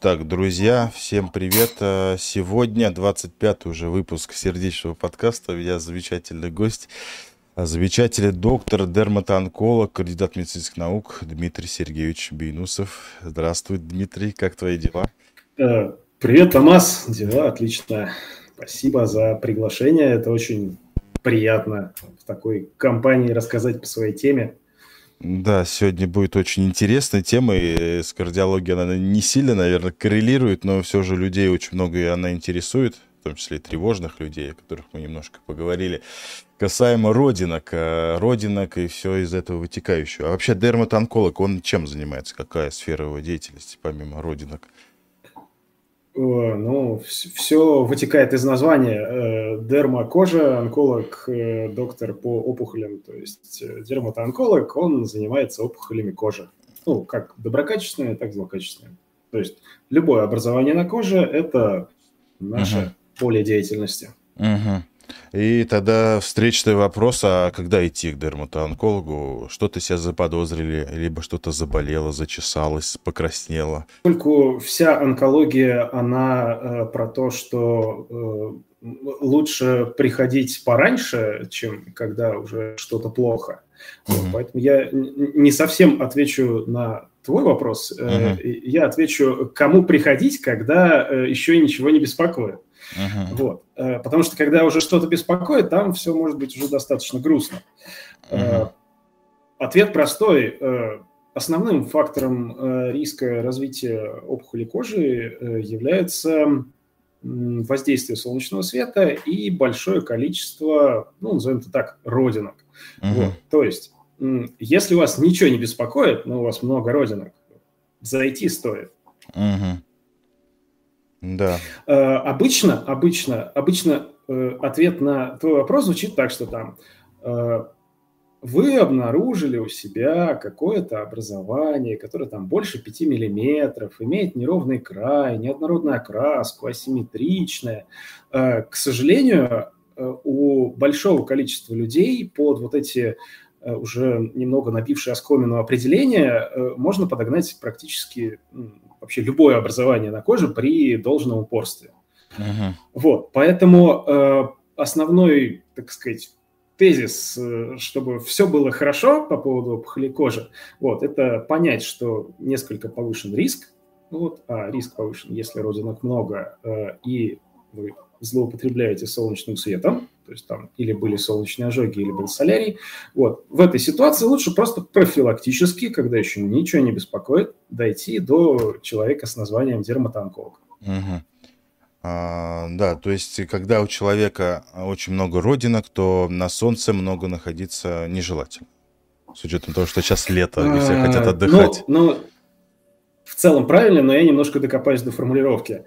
Так, друзья, всем привет. Э, сегодня 25 уже выпуск сердечного подкаста. У меня замечательный гость, э, замечательный доктор, дерматоонколог, кандидат медицинских наук Дмитрий Сергеевич Бейнусов. Здравствуй, Дмитрий, как твои дела? Э, привет, Томас. Дела отлично. Спасибо за приглашение. Это очень приятно в такой компании рассказать по своей теме. Да, сегодня будет очень интересная тема, и с кардиологией она не сильно, наверное, коррелирует, но все же людей очень много и она интересует, в том числе и тревожных людей, о которых мы немножко поговорили, касаемо родинок, э, родинок и все из этого вытекающего. А вообще дерматонколог, он чем занимается? Какая сфера его деятельности, помимо родинок? Ну, все вытекает из названия. Э, дермакожа, онколог, э, доктор по опухолям. То есть э, дерматоонколог, он занимается опухолями кожи. Ну, как доброкачественными, так и злокачественными. То есть любое образование на коже – это наше uh-huh. поле деятельности. Uh-huh. И тогда встречный вопрос, а когда идти к дерматоонкологу? Что ты себя заподозрили, либо что-то заболело, зачесалось, покраснело? Поскольку вся онкология, она э, про то, что э, лучше приходить пораньше, чем когда уже что-то плохо. Mm-hmm. Вот, поэтому я не совсем отвечу на твой вопрос. Mm-hmm. Я отвечу, кому приходить, когда э, еще ничего не беспокоит. Uh-huh. Вот. Э, потому что когда уже что-то беспокоит, там все может быть уже достаточно грустно. Uh-huh. Ответ простой. Э, основным фактором риска развития опухоли кожи является воздействие солнечного света и большое количество, ну, назовем это так, родинок. Uh-huh. Вот. То есть, если вас ничего не беспокоит, но у вас много родинок, зайти стоит. Uh-huh. Да. Э, обычно, обычно, обычно э, ответ на твой вопрос звучит так, что там э, вы обнаружили у себя какое-то образование, которое там больше 5 миллиметров, имеет неровный край, неоднородную окраску, асимметричное. К сожалению, у большого количества людей под вот эти уже немного набившие оскомину определения можно подогнать практически вообще любое образование на коже при должном упорстве. Uh-huh. Вот, поэтому э, основной, так сказать, тезис, э, чтобы все было хорошо по поводу опухоли кожи, вот, это понять, что несколько повышен риск, вот, а риск повышен, если родинок много, э, и вы злоупотребляете солнечным светом, то есть там или были солнечные ожоги, или был солярий. Вот. В этой ситуации лучше просто профилактически, когда еще ничего не беспокоит, дойти до человека с названием дерматоонколог. Угу. А, да, то есть когда у человека очень много родинок, то на солнце много находиться нежелательно. С учетом того, что сейчас лето, и все хотят а, отдыхать. Ну, ну, в целом правильно, но я немножко докопаюсь до формулировки.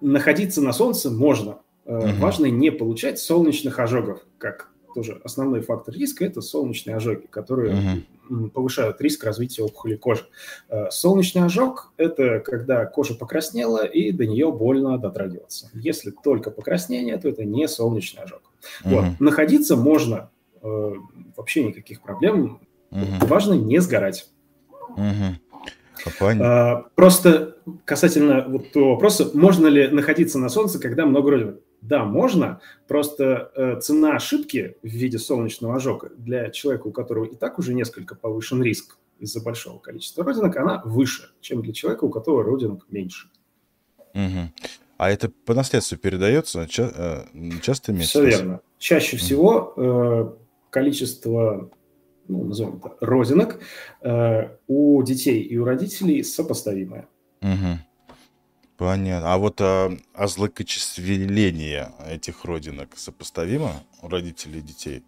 Находиться на солнце можно, Угу. Важно не получать солнечных ожогов, как тоже основной фактор риска – это солнечные ожоги, которые угу. повышают риск развития опухоли кожи. Э, солнечный ожог – это когда кожа покраснела и до нее больно дотрагиваться. Если только покраснение, то это не солнечный ожог. Угу. Вот. Находиться можно, э, вообще никаких проблем. Угу. Важно не сгорать. Угу. Понятно. Просто касательно вот того вопроса, можно ли находиться на солнце, когда много родинок? Да, можно, просто э, цена ошибки в виде солнечного ожога для человека, у которого и так уже несколько повышен риск из-за большого количества родинок, она выше, чем для человека, у которого родинок меньше. Угу. А это по наследству передается? Ча- э, часто имеется? Все верно. Чаще всего э, количество, ну, назовем это, родинок э, у детей и у родителей сопоставимое. Угу. Понятно. А вот а, а злокачествление этих родинок сопоставимо у родителей и детей?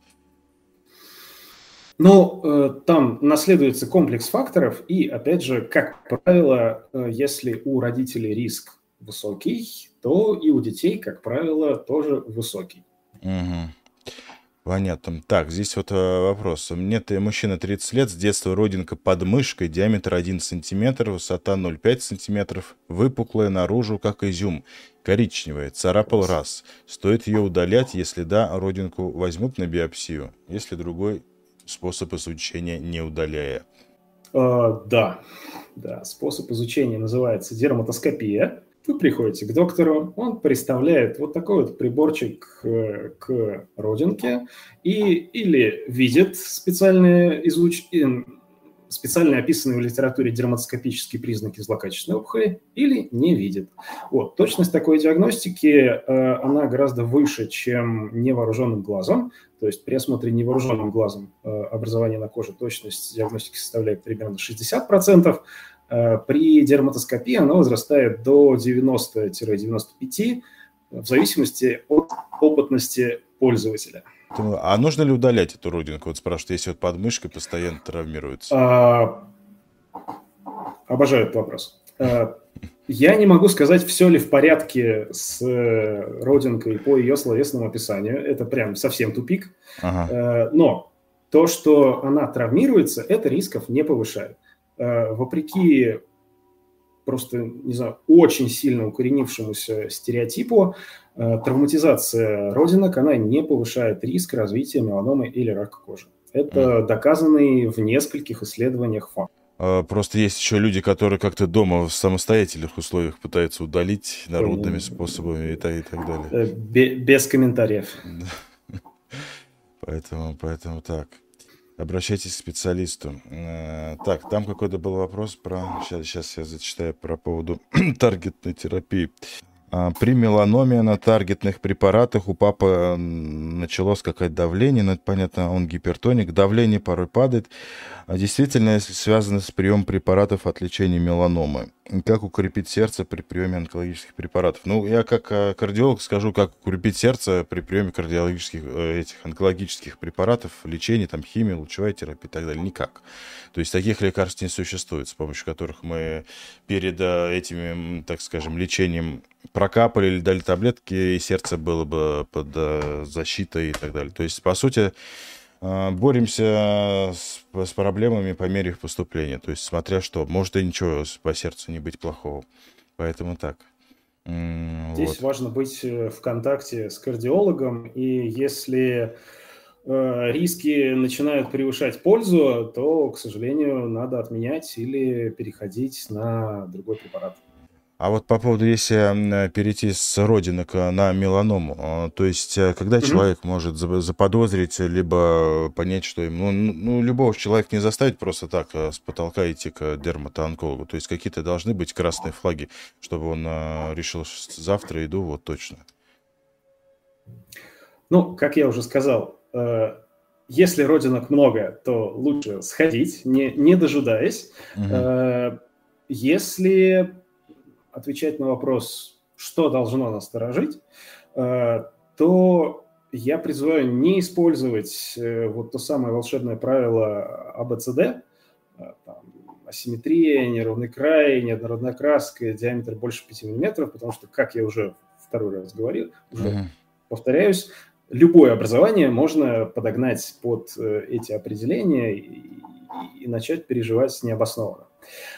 Ну, э, там наследуется комплекс факторов, и, опять же, как правило, э, если у родителей риск высокий, то и у детей, как правило, тоже высокий. Угу. Понятно. Так, здесь вот э, вопрос. Мне ты мужчина 30 лет, с детства родинка под мышкой, диаметр 1 сантиметр, высота 0,5 сантиметров, выпуклая наружу, как изюм, коричневая, царапал раз. Стоит ее удалять, если да, родинку возьмут на биопсию, если другой способ изучения не удаляя. Да, да. Способ изучения называется дерматоскопия. Вы приходите к доктору, он представляет вот такой вот приборчик к, к родинке и или видит специальные изуч специально описанные в литературе дерматоскопические признаки злокачественной опухоли или не видит. Вот. Точность такой диагностики, э, она гораздо выше, чем невооруженным глазом. То есть при осмотре невооруженным глазом э, образования на коже точность диагностики составляет примерно 60%. Э, при дерматоскопии она возрастает до 90-95% в зависимости от опытности пользователя. А нужно ли удалять эту родинку? Вот спрашивают, если вот подмышка постоянно травмируется. А, обожаю этот вопрос. А, я не могу сказать, все ли в порядке с э, родинкой по ее словесному описанию. Это прям совсем тупик. Ага. Но то, что она травмируется, это рисков не повышает. А, вопреки просто, не знаю, очень сильно укоренившемуся стереотипу, э, травматизация родинок, она не повышает риск развития меланомы или рака кожи. Это доказанный в нескольких исследованиях факт. А, просто есть еще люди, которые как-то дома в самостоятельных условиях пытаются удалить народными способами и так, и так далее. Э, без комментариев. Поэтому, поэтому так. Обращайтесь к специалисту. Э, так, там какой-то был вопрос про... Сейчас, сейчас я зачитаю про поводу таргетной терапии. А, при меланоме на таргетных препаратах у папы началось какое-то давление, ну, это понятно, он гипертоник, давление порой падает. А действительно, если связано с приемом препаратов от лечения меланомы. Как укрепить сердце при приеме онкологических препаратов? Ну, я как э, кардиолог скажу, как укрепить сердце при приеме кардиологических, э, этих онкологических препаратов, лечения, там, химия, лучевая терапия и так далее. Никак. То есть таких лекарств не существует, с помощью которых мы перед э, этими, так скажем, лечением прокапали или дали таблетки, и сердце было бы под защитой и так далее. То есть, по сути, боремся с, с проблемами по мере их поступления. То есть, смотря что, может и ничего по сердцу не быть плохого. Поэтому так. Здесь вот. важно быть э, в контакте с кардиологом, и если э, риски начинают превышать пользу, то, к сожалению, надо отменять или переходить на другой препарат. А вот по поводу, если перейти с родинок на меланому, а, то есть э, когда угу. человек может заподозрить, либо понять, что ему, ну, ну, любого человека не заставить просто так э, с потолка идти к дерматоонкологу, то есть какие-то должны быть красные флаги, чтобы он э, решил, что завтра иду, вот точно. Ну, как я уже сказал, если родинок много, то лучше сходить, не, не дожидаясь. Угу. Если отвечать на вопрос, что должно насторожить, э, то я призываю не использовать э, вот то самое волшебное правило АБЦД, э, там, асимметрия, неровный край, неоднородная краска, диаметр больше 5 мм, потому что, как я уже второй раз говорил, уже mm-hmm. повторяюсь, любое образование можно подогнать под эти определения и, и начать переживать необоснованно.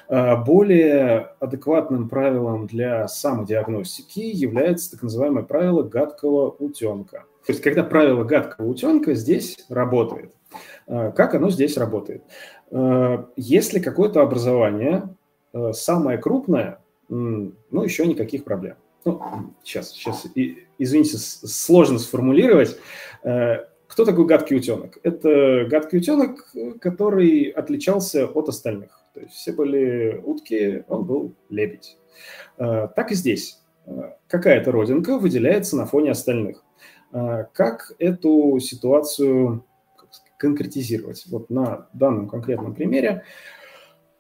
А, более адекватным правилом для самодиагностики является так называемое правило гадкого утенка. То есть, когда правило гадкого утенка здесь работает. А, как оно здесь работает? А, если какое-то образование самое крупное, ну, еще никаких проблем. Ну, сейчас, сейчас, извините, сложно сформулировать. Кто такой гадкий утенок? Это гадкий утенок, который отличался от остальных. То есть все были утки, он был лебедь. А, так и здесь. А, какая-то родинка выделяется на фоне остальных. Как эту ситуацию конкретизировать? Вот на данном конкретном примере.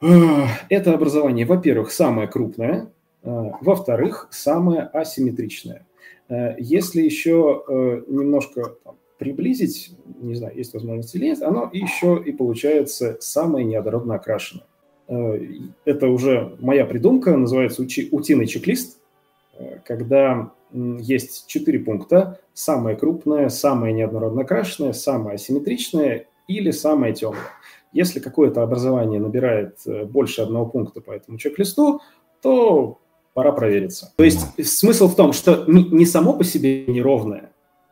Это образование, во-первых, самое крупное, во-вторых, самое асимметричное. Если еще немножко приблизить, не знаю, есть возможность или нет, оно еще и получается самое неоднородно окрашенное. Э, это уже моя придумка, называется утиный чек-лист, э, когда есть четыре пункта. Самое крупное, самое неоднородно окрашенное, самое асимметричное или самое темное. Если какое-то образование набирает э, больше одного пункта по этому чек-листу, то пора провериться. То есть смысл в том, что не само по себе неровное,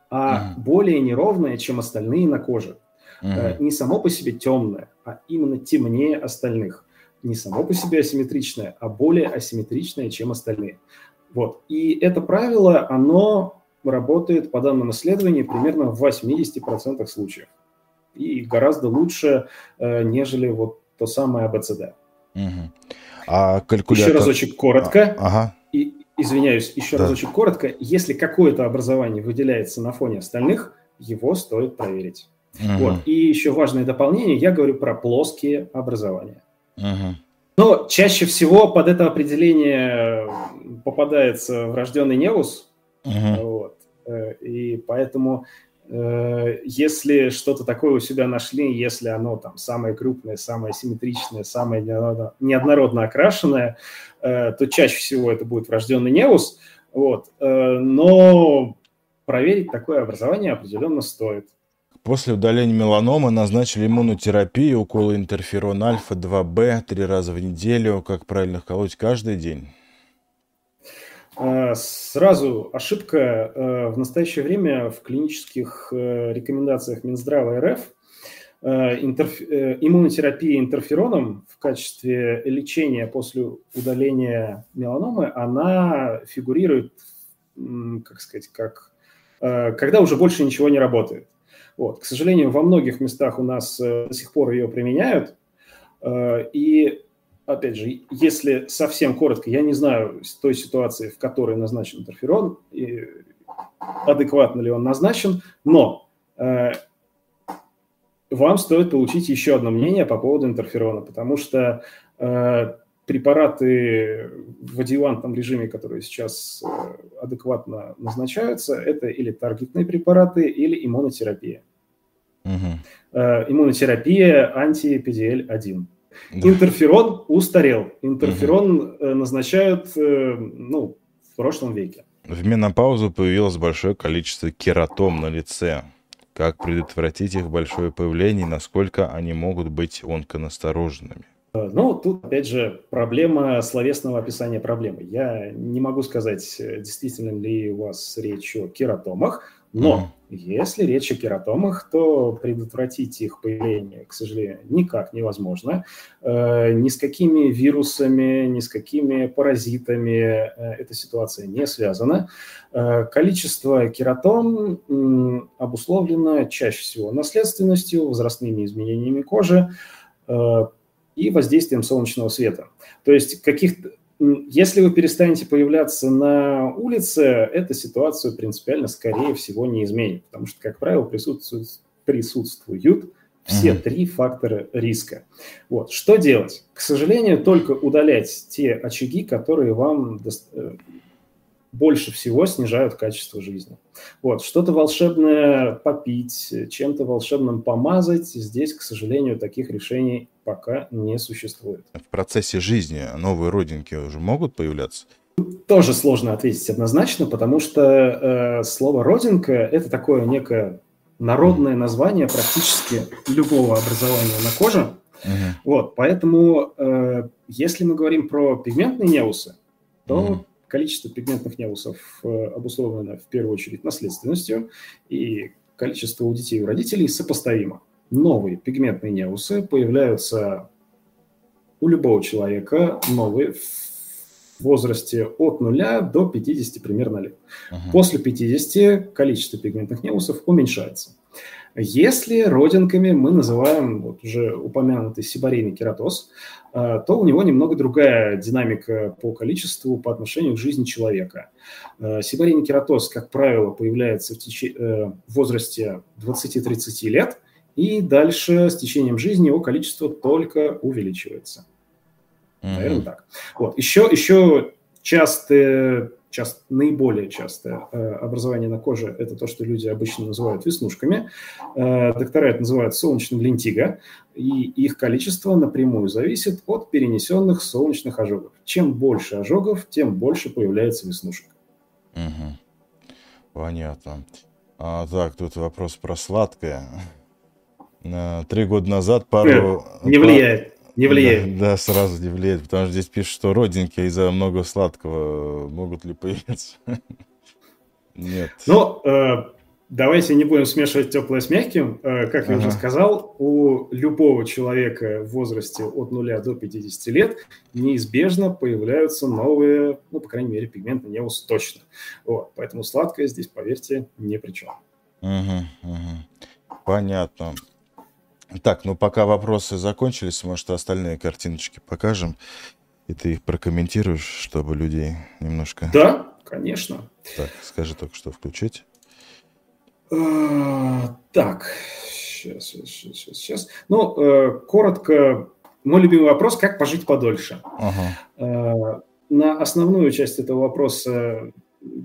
а более неровное, чем остальные на коже. Uh-huh. Не само по себе темное, а именно темнее остальных. Не само по себе асимметричное, а более асимметричное, чем остальные. Вот. И это правило, оно работает по данным исследований примерно в 80% случаев. И гораздо лучше, э, нежели вот то самое АБЦД. Угу. А калькулятор... Еще разочек коротко. А, ага. И, извиняюсь, еще да. разочек коротко. Если какое-то образование выделяется на фоне остальных, его стоит проверить. Угу. Вот. И еще важное дополнение, я говорю про плоские образования. Угу. Но чаще всего под это определение попадается врожденный невус. Угу. Вот. Э, и поэтому если что-то такое у себя нашли, если оно там самое крупное, самое симметричное, самое неоднородно окрашенное, э, то чаще всего это будет врожденный неус. Вот. Э, но проверить такое образование определенно стоит. После удаления меланомы назначили иммунотерапию, уколы интерферон альфа-2b три раза в неделю. Как правильно колоть каждый день? А, сразу ошибка. Э, в настоящее время в клинических э, рекомендациях Минздрава РФ э, интерф... иммунотерапия интерфероном в качестве лечения после удаления меланомы, она фигурирует, как сказать, как когда уже больше ничего не работает. Вот. К сожалению, во многих местах у нас до сих пор ее применяют, и опять же, если совсем коротко, я не знаю той ситуации, в которой назначен интерферон, и адекватно ли он назначен, но э, вам стоит получить еще одно мнение по поводу интерферона, потому что э, препараты в адъювантном режиме, которые сейчас э, адекватно назначаются, это или таргетные препараты, или иммунотерапия. Угу. Э, иммунотерапия анти-PDL-1. Да. Интерферон устарел. Интерферон угу. назначают э, ну, в прошлом веке. В менопаузу появилось большое количество кератом на лице. Как предотвратить их большое появление и насколько они могут быть онконастороженными? Э, ну, тут, опять же, проблема словесного описания проблемы. Я не могу сказать, действительно ли у вас речь о кератомах, но если речь о кератомах, то предотвратить их появление, к сожалению, никак невозможно. Э, ни с какими вирусами, ни с какими паразитами э, эта ситуация не связана. Э, количество кератом обусловлено чаще всего наследственностью, возрастными изменениями кожи и воздействием солнечного света. То есть каких-то если вы перестанете появляться на улице, эта ситуацию принципиально, скорее всего, не изменит, потому что, как правило, присутствуют, присутствуют все mm-hmm. три фактора риска. Вот. Что делать? К сожалению, только удалять те очаги, которые вам э, больше всего снижают качество жизни. Вот, что-то волшебное попить, чем-то волшебным помазать, здесь, к сожалению, таких решений пока не существует. В процессе жизни новые родинки уже могут появляться? Тоже сложно ответить однозначно, потому что э, слово родинка – это такое некое народное название практически любого образования на коже. Uh-huh. Вот, поэтому, э, если мы говорим про пигментные неусы, то uh-huh количество пигментных неусов э, обусловлено в первую очередь наследственностью, и количество у детей и у родителей сопоставимо. Новые пигментные неусы появляются у любого человека, новые в возрасте от 0 до 50 примерно лет. Uh-huh. После 50 количество пигментных неусов уменьшается. Если родинками мы называем вот уже упомянутый сибарийный кератоз, э, то у него немного другая динамика по количеству по отношению к жизни человека. Э, сибарийный кератоз, как правило, появляется в, теч... Э, в возрасте 20-30 лет, и дальше с течением жизни его количество только увеличивается. Mm-hmm. Наверное, так. Вот. Еще, еще частые часто, наиболее частое э, образование на коже – это то, что люди обычно называют веснушками. Э, доктора это называют солнечным лентиго, и их количество напрямую зависит от перенесенных солнечных ожогов. Чем больше ожогов, тем больше появляется веснушек. Угу. Понятно. А, так, тут вопрос про сладкое. Э, три года назад пару... Не влияет. Не влияет. Да, да, сразу не влияет, потому что здесь пишут, что родинки из-за много сладкого могут ли появиться. Нет. Ну, э, Давайте не будем смешивать теплое с мягким. Э, как я ага. уже сказал, у любого человека в возрасте от 0 до 50 лет неизбежно появляются новые, ну, по крайней мере, пигменты неус точно. Вот, поэтому сладкое здесь, поверьте, ни при чем. Угу, угу. Понятно. Так, ну пока вопросы закончились, может, остальные картиночки покажем, и ты их прокомментируешь, чтобы людей немножко... Да, конечно. Так, скажи только, что включить. А, так, сейчас, сейчас, сейчас, сейчас. Ну, э, коротко, мой любимый вопрос, как пожить подольше. Ага. Э, на основную часть этого вопроса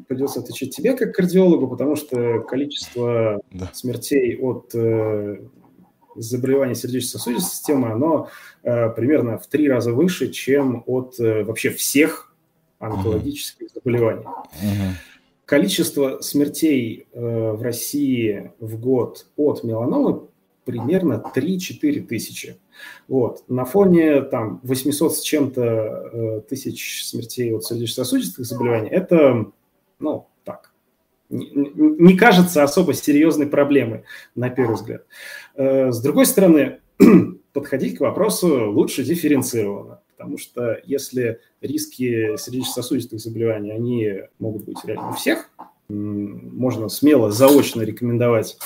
придется отвечать тебе как кардиологу, потому что количество да. смертей от э, заболеваний сердечно-сосудистой системы, оно э, примерно в три раза выше, чем от э, вообще всех онкологических uh заболеваний. uh Количество смертей э, в России в год от меланомы примерно 3-4 тысячи. Вот. На фоне там 800 с чем-то э, тысяч смертей от сердечно-сосудистых заболеваний это, ну, не, кажется особо серьезной проблемой, на первый взгляд. Э, с другой стороны, подходить к вопросу лучше дифференцированно потому что если риски сердечно-сосудистых заболеваний, они могут быть реально у всех, можно смело заочно рекомендовать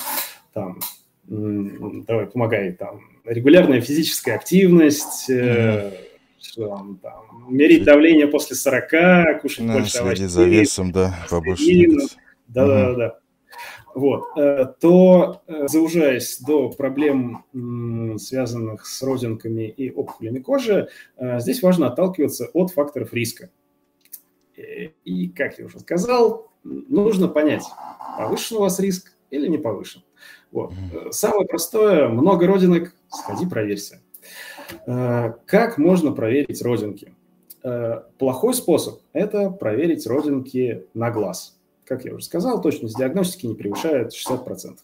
там, давай, помогай, там, регулярная физическая активность, что там, там, мерить давление после 40, кушать ну, больше овощей. за весом, да, побольше. Да-да-да вот, э, то, э, заужаясь до проблем, связанных с родинками и опухолями кожи, э, здесь важно отталкиваться от факторов риска. И, как я уже сказал, нужно понять, повышен у вас риск или не повышен. Вот. Самое простое, много родинок, сходи проверься. Как можно проверить родинки? Плохой способ – это проверить родинки на глаз – как я уже сказал, точность диагностики не превышает 60%.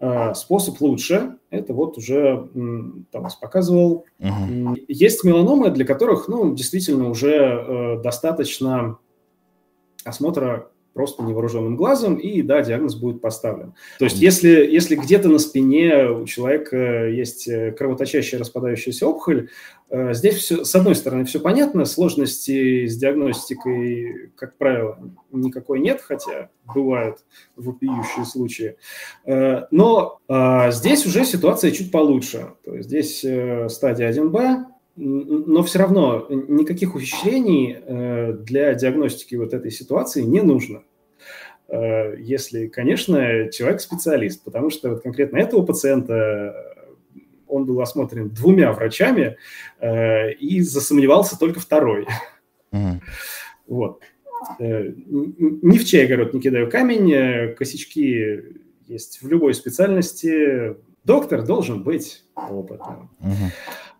А, способ лучше, это вот уже Томас показывал. Угу. Есть меланомы, для которых ну, действительно уже э, достаточно осмотра просто невооруженным глазом, и да, диагноз будет поставлен. То есть если, если где-то на спине у человека есть э, кровоточащая распадающаяся опухоль, э, здесь все, с одной стороны все понятно, сложности с диагностикой, как правило, никакой нет, хотя бывают вопиющие случаи. Э, но здесь уже ситуация чуть получше. То есть здесь стадия 1Б, но все равно никаких ухищрений э, для диагностики вот этой ситуации не нужно. Э, если, конечно, человек специалист, потому что вот конкретно этого пациента он был осмотрен двумя врачами э, и засомневался только второй. Mm. Вот. Ни в чей огород не кидаю камень, косячки есть в любой специальности. Доктор должен быть опытным.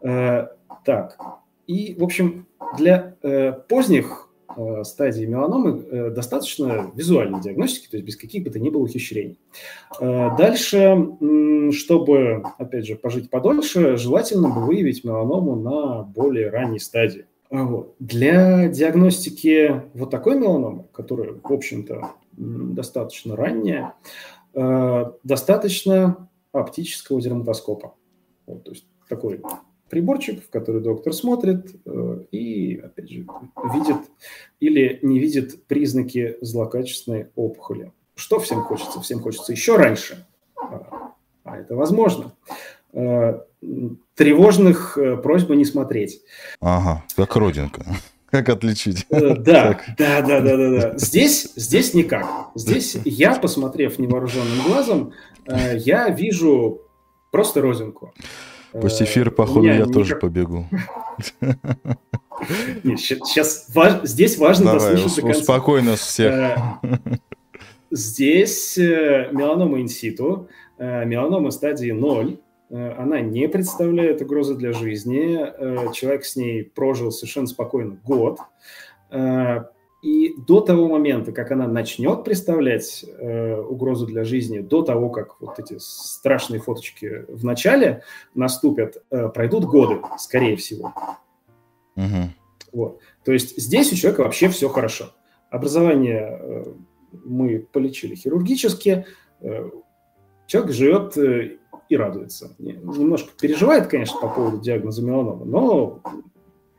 Mm-hmm. Так, и, в общем, для э, поздних э, стадий меланомы э, достаточно визуальной диагностики, то есть без каких бы то ни было ухищрений. Э, дальше, чтобы, опять же, пожить подольше, желательно бы выявить меланому на более ранней стадии. А вот. Для диагностики вот такой меланомы, которая, в общем-то, достаточно ранняя, э, достаточно оптического дерматоскопа. Вот, то есть такой приборчик, в который доктор смотрит э, и, опять же, видит или не видит признаки злокачественной опухоли. Что всем хочется? Всем хочется еще раньше, а, а это возможно. Э, тревожных э, просьба не смотреть. Ага, как родинка. Как отличить? Да, да, да, да, да, да. Здесь, здесь никак. Здесь я, посмотрев невооруженным глазом, я вижу просто родинку. После эфира, походу, я тоже побегу. Нет, сейчас здесь важно дослушать до конца. Успокой нас всех. Э, здесь э, меланома инситу, э, меланома стадии 0, она не представляет угрозы для жизни. Человек с ней прожил совершенно спокойно год. И до того момента, как она начнет представлять э, угрозу для жизни, до того, как вот эти страшные фоточки в начале наступят, э, пройдут годы, скорее всего. Угу. Вот. То есть здесь у человека вообще все хорошо. Образование э, мы полечили хирургически, Человек живет и радуется. Немножко переживает, конечно, по поводу диагноза меланома, но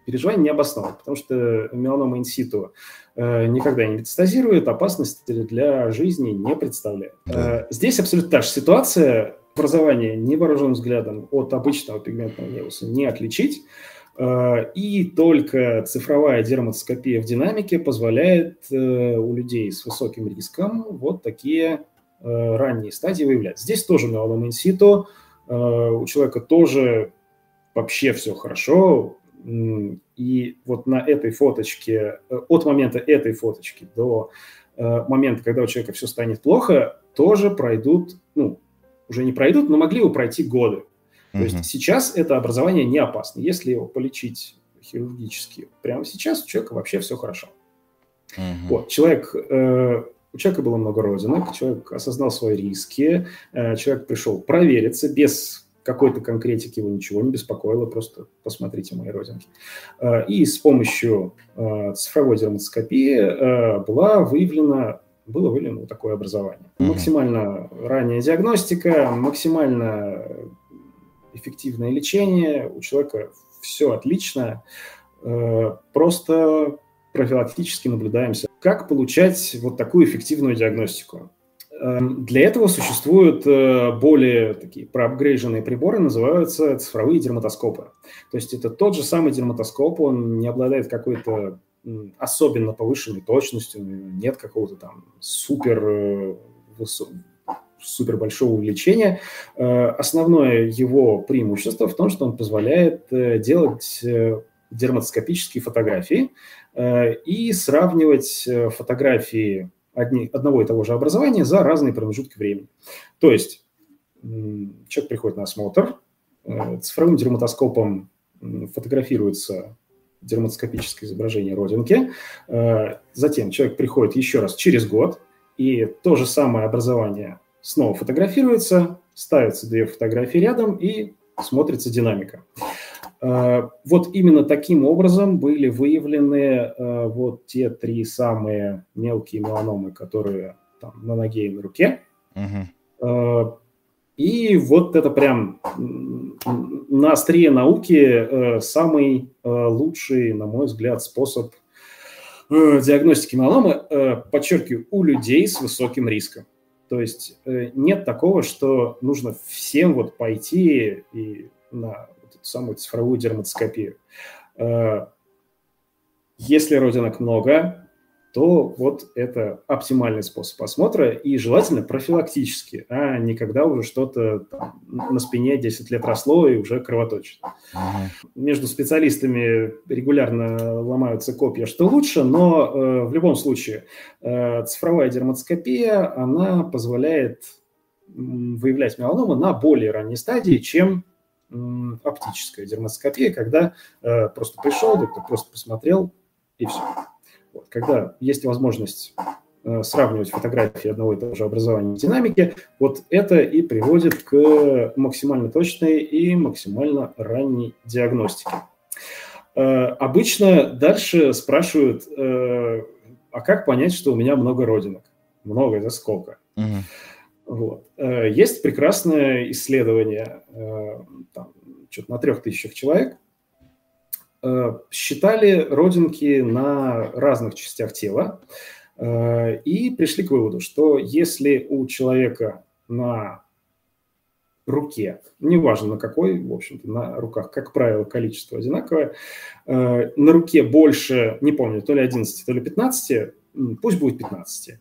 переживание не обосновано, потому что меланома инситу э, никогда не метастазирует, опасности для жизни не представляет. Да. Э, здесь абсолютно та же ситуация. Образование невооруженным взглядом от обычного пигментного невуса не отличить. Э, и только цифровая дерматоскопия в динамике позволяет у людей с высоким риском вот такие ранние стадии выявлять. Здесь тоже меланома инситу, у человека тоже вообще все хорошо, и вот на этой фоточке, от момента этой фоточки до момента, когда у человека все станет плохо, тоже пройдут, ну, уже не пройдут, но могли бы пройти годы. То есть сейчас это образование не опасно. Если его полечить хирургически прямо сейчас, у человека вообще все хорошо. uh Вот, человек, э, у человека было много родинок, человек осознал свои риски, э, человек пришел провериться без какой-то конкретики, его ничего не беспокоило, просто посмотрите мои родинки. Э, и с помощью э, цифровой дерматоскопии э, была выявлена было выявлено вот такое образование. mm Максимально ранняя диагностика, максимально эффективное лечение, у человека все отлично, просто профилактически наблюдаемся. Как получать вот такую эффективную диагностику? Эм, для этого существуют э, более такие проапгрейженные приборы, называются цифровые дерматоскопы. То есть это тот же самый дерматоскоп, он не обладает какой-то особенно повышенной точностью, нет какого-то там супер э, супер большого увеличения. Э, основное его преимущество в том, что он позволяет делать дерматоскопические фотографии и сравнивать фотографии одни, одного и того же образования за разные промежутки времени. То есть человек приходит на осмотр, цифровым дерматоскопом фотографируется дерматоскопическое изображение родинки, затем человек приходит еще раз через год, и то же самое образование снова фотографируется, ставятся две фотографии рядом и смотрится динамика. Э, вот именно таким образом были выявлены э, вот те три самые мелкие меланомы, которые там, на ноге и на руке. Угу. И вот это прям на острие науки самый лучший, на мой взгляд, способ диагностики меланомы, подчеркиваю, у людей с высоким риском. То есть э, нет такого, что нужно всем вот пойти и на самую цифровую дерматоскопию. Э, если родинок много, то вот это оптимальный способ осмотра и желательно профилактически, а не когда уже что-то на спине 10 лет росло и уже кровоточит. Ага. Между специалистами регулярно ломаются копья, что лучше, но э, в любом случае э, цифровая дерматоскопия, она позволяет выявлять меланомы на более ранней стадии, чем оптическая дерматоскопия, когда э, просто пришел, доктор просто посмотрел и все. Вот, когда есть возможность э, сравнивать фотографии одного и того же образования в динамике, вот это и приводит к максимально точной и максимально ранней диагностике. Э, обычно дальше спрашивают, а как понять, что у меня много родинок? Много, это сколько? Угу. Вот. Есть прекрасное исследование там, что-то на трех тысячах человек, Э, считали родинки на разных частях тела э, и пришли к выводу, что если у человека на руке, неважно на какой, в общем-то, на руках, как правило, количество одинаковое, э, на руке больше, не помню, то ли 11, то ли 15, пусть будет 15.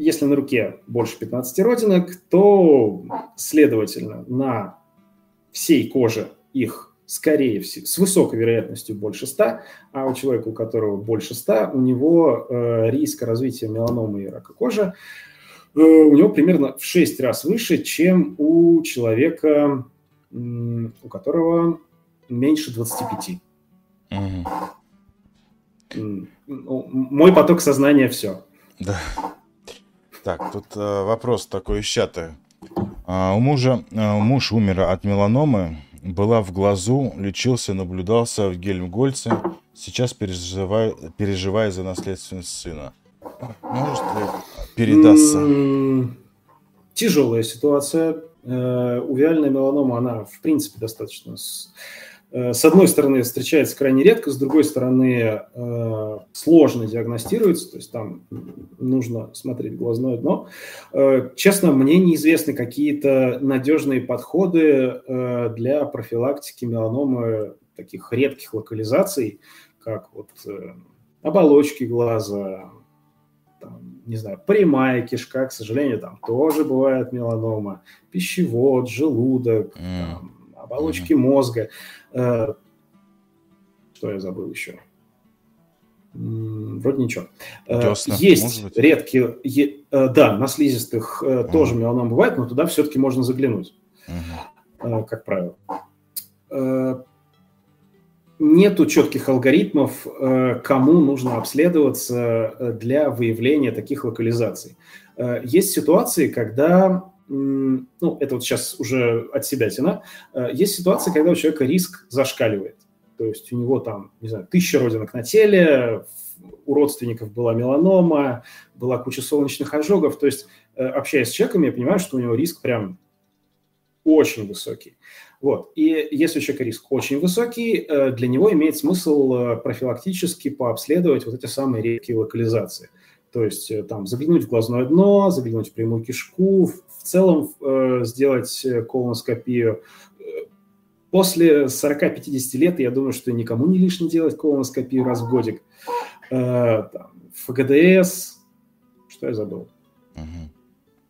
Если на руке больше 15 родинок, то, следовательно, на всей коже их, скорее всего, с высокой вероятностью больше 100, а у человека, у которого больше 100, у него э, риск развития меланомы и рака кожи э, у него примерно в 6 раз выше, чем у человека, э, у которого меньше 25. Угу. Мой поток сознания все. Да. Так, тут э, вопрос такой из чата. А, у мужа э, муж умер от меланомы, была в глазу, лечился, наблюдался в Гельмгольце, сейчас переживая, переживая за наследственность сына. может ли передаться? Тяжелая ситуация. Э, увиальная меланома, она, в принципе, достаточно с одной стороны, встречается крайне редко, с другой стороны, э, сложно диагностируется, то есть там нужно смотреть глазное дно. Э, честно, мне неизвестны какие-то надежные подходы для профилактики меланомы таких редких локализаций, как вот оболочки глаза, там, не знаю, прямая кишка, к сожалению, там тоже бывает меланома, пищевод, желудок, mm. там, оболочки mm-hmm. мозга. Э, что я забыл еще? Вроде ничего. Э, Десна, Есть редкие, э, да, на слизистых mm-hmm. тоже меланом бывает, но туда все-таки можно заглянуть, mm-hmm. как правило. Нету четких алгоритмов, кому нужно обследоваться для выявления таких локализаций. Есть ситуации, когда ну, это вот сейчас уже от себя тяна, э, есть ситуация, когда у человека риск зашкаливает. То есть у него там, не знаю, тысяча родинок на теле, у родственников была меланома, была куча солнечных ожогов. То есть, э, общаясь с человеком, я понимаю, что у него риск прям очень высокий. Вот. И если у человека риск очень высокий, э, для него имеет смысл профилактически пообследовать вот эти самые редкие локализации. То есть там заглянуть в глазное дно, заглянуть в прямую кишку, целом э, сделать э, колоноскопию. После 40-50 лет я думаю, что никому не лишне делать колоноскопию раз в годик. Э, там, ФГДС, что я забыл? Угу.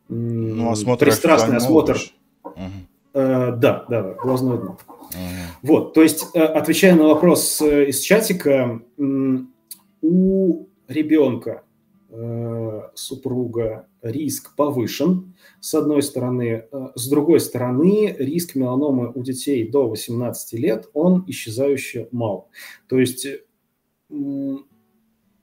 Ну, осмотр Пристрастный осмотр. Угу. Э, да, да, глазное дно. Угу. Вот, то есть, э, отвечая на вопрос э, из чатика, у ребенка Э, супруга риск повышен, с одной стороны. Э, с другой стороны, риск меланомы у детей до 18 лет, он исчезающе мал. То есть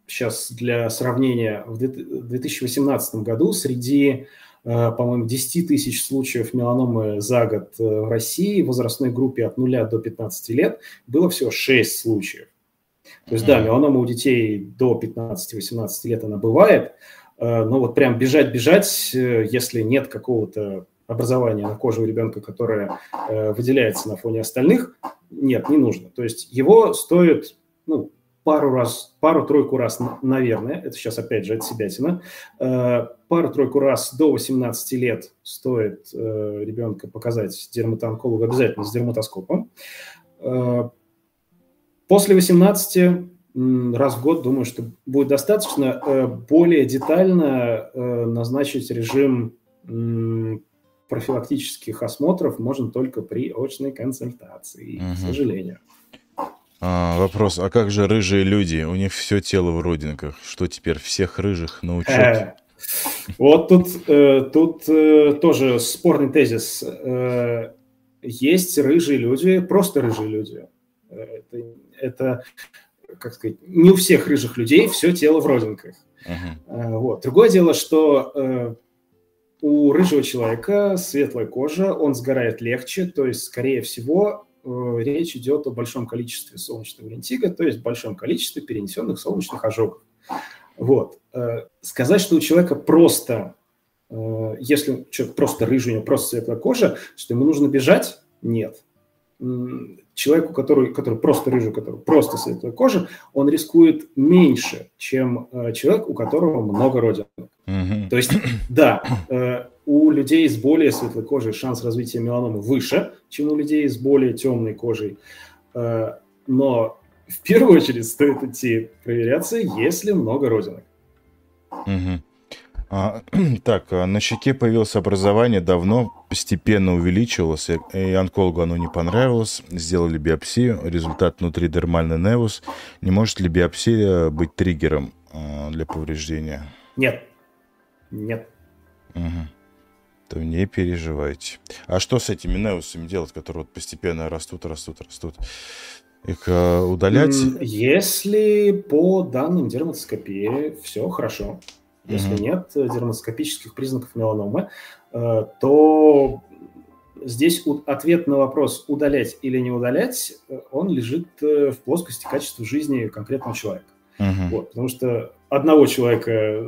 сейчас для сравнения, в 2018 году среди, э, по-моему, 10 тысяч случаев меланомы за год в России в возрастной группе от 0 до 15 лет было всего 6 случаев. То есть, да, меланома у детей до 15-18 лет она бывает, э, но вот прям бежать-бежать, э, если нет какого-то образования на коже у ребенка, которое э, выделяется на фоне остальных, нет, не нужно. То есть его стоит, ну, пару раз, пару-тройку раз, наверное, это сейчас опять же от себя тяна, пару-тройку раз до 18 лет стоит ребенка показать дерматоонкологу обязательно с дерматоскопом. После 18 раз в год, думаю, что будет достаточно э, более детально э, назначить режим профилактических осмотров можно только при очной консультации, угу. к сожалению. А, вопрос, а как же рыжие люди? У них все тело в родинках. Что теперь, всех рыжих научат? Э, вот тут, тут тоже спорный тезис. Есть рыжие люди, просто рыжие люди. Это это, как сказать, не у всех рыжих людей все тело в родинках. Uh-huh. Вот. Другое дело, что э, у рыжего человека светлая кожа, он сгорает легче, то есть, скорее всего, э, речь идет о большом количестве солнечного лентига, то есть большом количестве перенесенных солнечных ожогов. Вот. Сказать, что у человека просто, если человек просто рыжий, у него просто светлая кожа, что ему нужно бежать, нет человеку, который, который просто рыжий, который просто светлая кожа, он рискует меньше, чем э, человек, у которого много родинок. Mm-hmm. То есть, да, э, у людей с более светлой кожей шанс развития меланомы выше, чем у людей с более темной кожей. Э, но в первую очередь стоит идти проверяться, если много родинок. Mm-hmm. А, так, а на щеке появилось образование, давно постепенно увеличивалось, и онкологу оно не понравилось. Сделали биопсию, результат внутридермальный невус. Не может ли биопсия быть триггером а, для повреждения? Нет. Нет. Угу. То не переживайте. А что с этими невусами делать, которые вот постепенно растут, растут, растут? Их э, удалять? Если по данным дерматоскопии все хорошо, если mm-hmm. нет дерматоскопических признаков меланомы, э, то здесь ответ на вопрос удалять или не удалять, э, он лежит э, в плоскости качества жизни конкретного человека. Uh-huh. Вот, потому что одного человека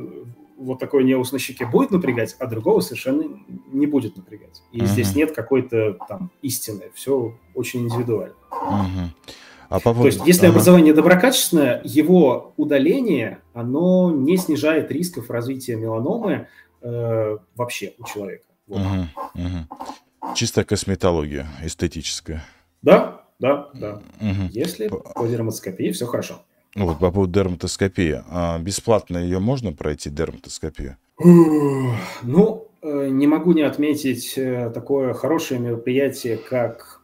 вот такой неус на щеке будет напрягать, а другого совершенно не будет напрягать. И uh-huh. здесь нет какой-то там истины. Все очень индивидуально. Uh-huh. А по поводу... То есть, если ага. образование доброкачественное, его удаление, оно не снижает рисков развития меланомы э, вообще у человека. Вот. Угу, угу. Чистая косметология, эстетическая. Да, да, да. Угу. Если по дерматоскопии все хорошо. Вот по поводу дерматоскопии. А бесплатно ее можно пройти, дерматоскопию? Ну, э, не могу не отметить э, такое хорошее мероприятие, как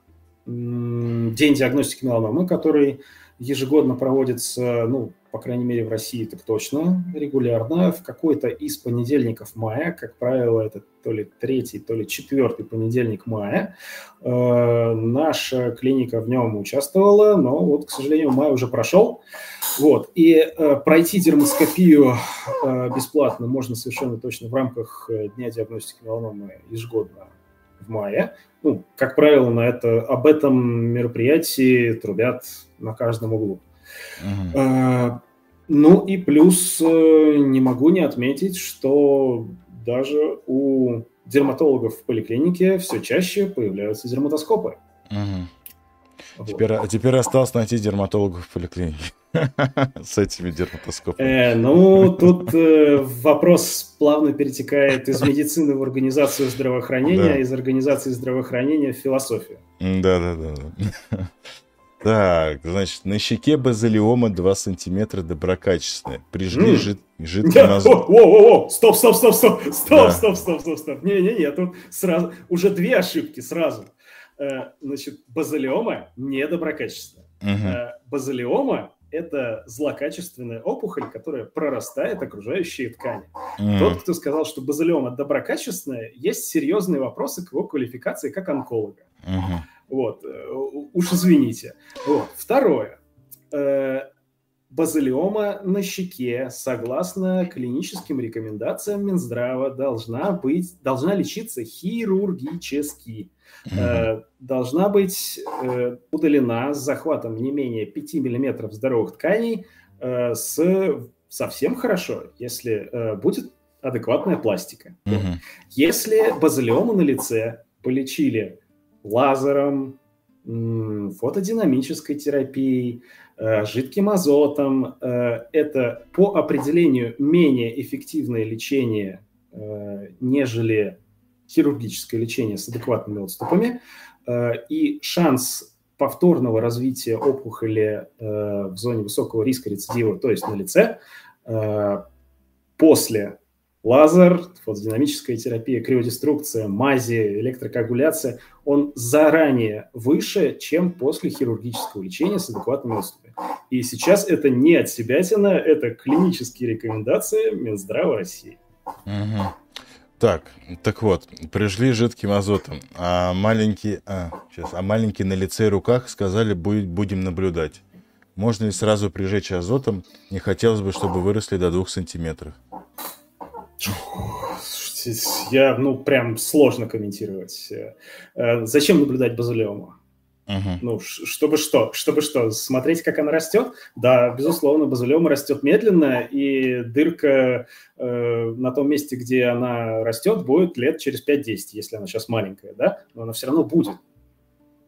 День диагностики меланомы, который ежегодно проводится, ну, по крайней мере, в России так точно, регулярно, в какой-то из понедельников мая, как правило, это то ли третий, то ли четвертый понедельник мая. Э, наша клиника в нем участвовала, но вот, к сожалению, май уже прошел. Вот. И э, пройти дермоскопию э, бесплатно можно совершенно точно в рамках э, Дня диагностики меланомы ежегодно в мае. Ну, как правило, на это, об этом мероприятии трубят на каждом углу. Uh-huh. А, ну и плюс э, не могу не отметить, что даже у дерматологов в поликлинике все чаще появляются дерматоскопы. Uh-huh. Вот. Теперь, а теперь осталось найти дерматологов в поликлинике с этими дерматоскопами. Э, ну, тут э, вопрос плавно перетекает из медицины в организацию здравоохранения, да. из организации здравоохранения в философию. Да-да-да. Так, значит, на щеке базилиома 2 сантиметра доброкачественная. Прижгли mm. жид, жидкий мазут. О, о, о, стоп, стоп, стоп, стоп, стоп, да. стоп, стоп, стоп, стоп. Не-не-не, тут сразу, уже две ошибки сразу. Э, значит, базилиома недоброкачественная. Угу. Базилиома – это злокачественная опухоль, которая прорастает окружающие ткани. Угу. Тот, кто сказал, что базилиома доброкачественная, есть серьезные вопросы к его квалификации как онколога. Угу. Вот, э, уж извините. Вот. Второе базилиома на щеке, согласно клиническим рекомендациям Минздрава, должна быть, должна лечиться хирургически. Mm-hmm. должна быть э, удалена с захватом не менее 5 мм здоровых тканей э, с совсем хорошо, если будет адекватная пластика. Mm-hmm. Если базилиома на лице полечили лазером, фотодинамической терапией, жидким азотом. Это по определению менее эффективное лечение, нежели хирургическое лечение с адекватными отступами. И шанс повторного развития опухоли в зоне высокого риска рецидива, то есть на лице, после лазер, фотодинамическая терапия, криодеструкция, мази, электрокоагуляция, он заранее выше, чем после хирургического лечения с адекватными отступами. И сейчас это не от себя тяна, это клинические рекомендации Минздрава России. Угу. Так, так вот, прижгли жидким азотом, а маленькие, а, сейчас, а маленькие на лице и руках сказали, будет, будем наблюдать. Можно ли сразу прижечь азотом? Не хотелось бы, чтобы выросли до двух сантиметров. Я, ну, прям сложно комментировать. Э, зачем наблюдать базилиому? Uh-huh. Ну, чтобы что? Чтобы что? Смотреть, как она растет? Да, безусловно, базилиома растет медленно, и дырка э, на том месте, где она растет, будет лет через 5-10, если она сейчас маленькая, да? Но она все равно будет.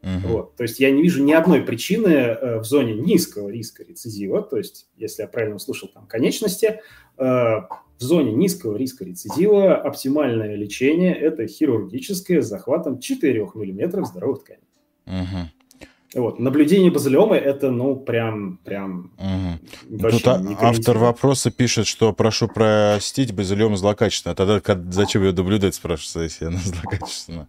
Uh-huh. Вот. То есть я не вижу ни одной причины э, в зоне низкого риска рецидива, то есть, если я правильно услышал, там, конечности, э, в зоне низкого риска рецидива оптимальное лечение – это хирургическое с захватом 4 мм здоровых тканей. Угу. Вот. Наблюдение базилиомы – это, ну, прям, прям угу. Тут автор вопроса пишет, что прошу простить, базилиома злокачественная. Тогда как, зачем ее наблюдать, спрашивается, если она злокачественная?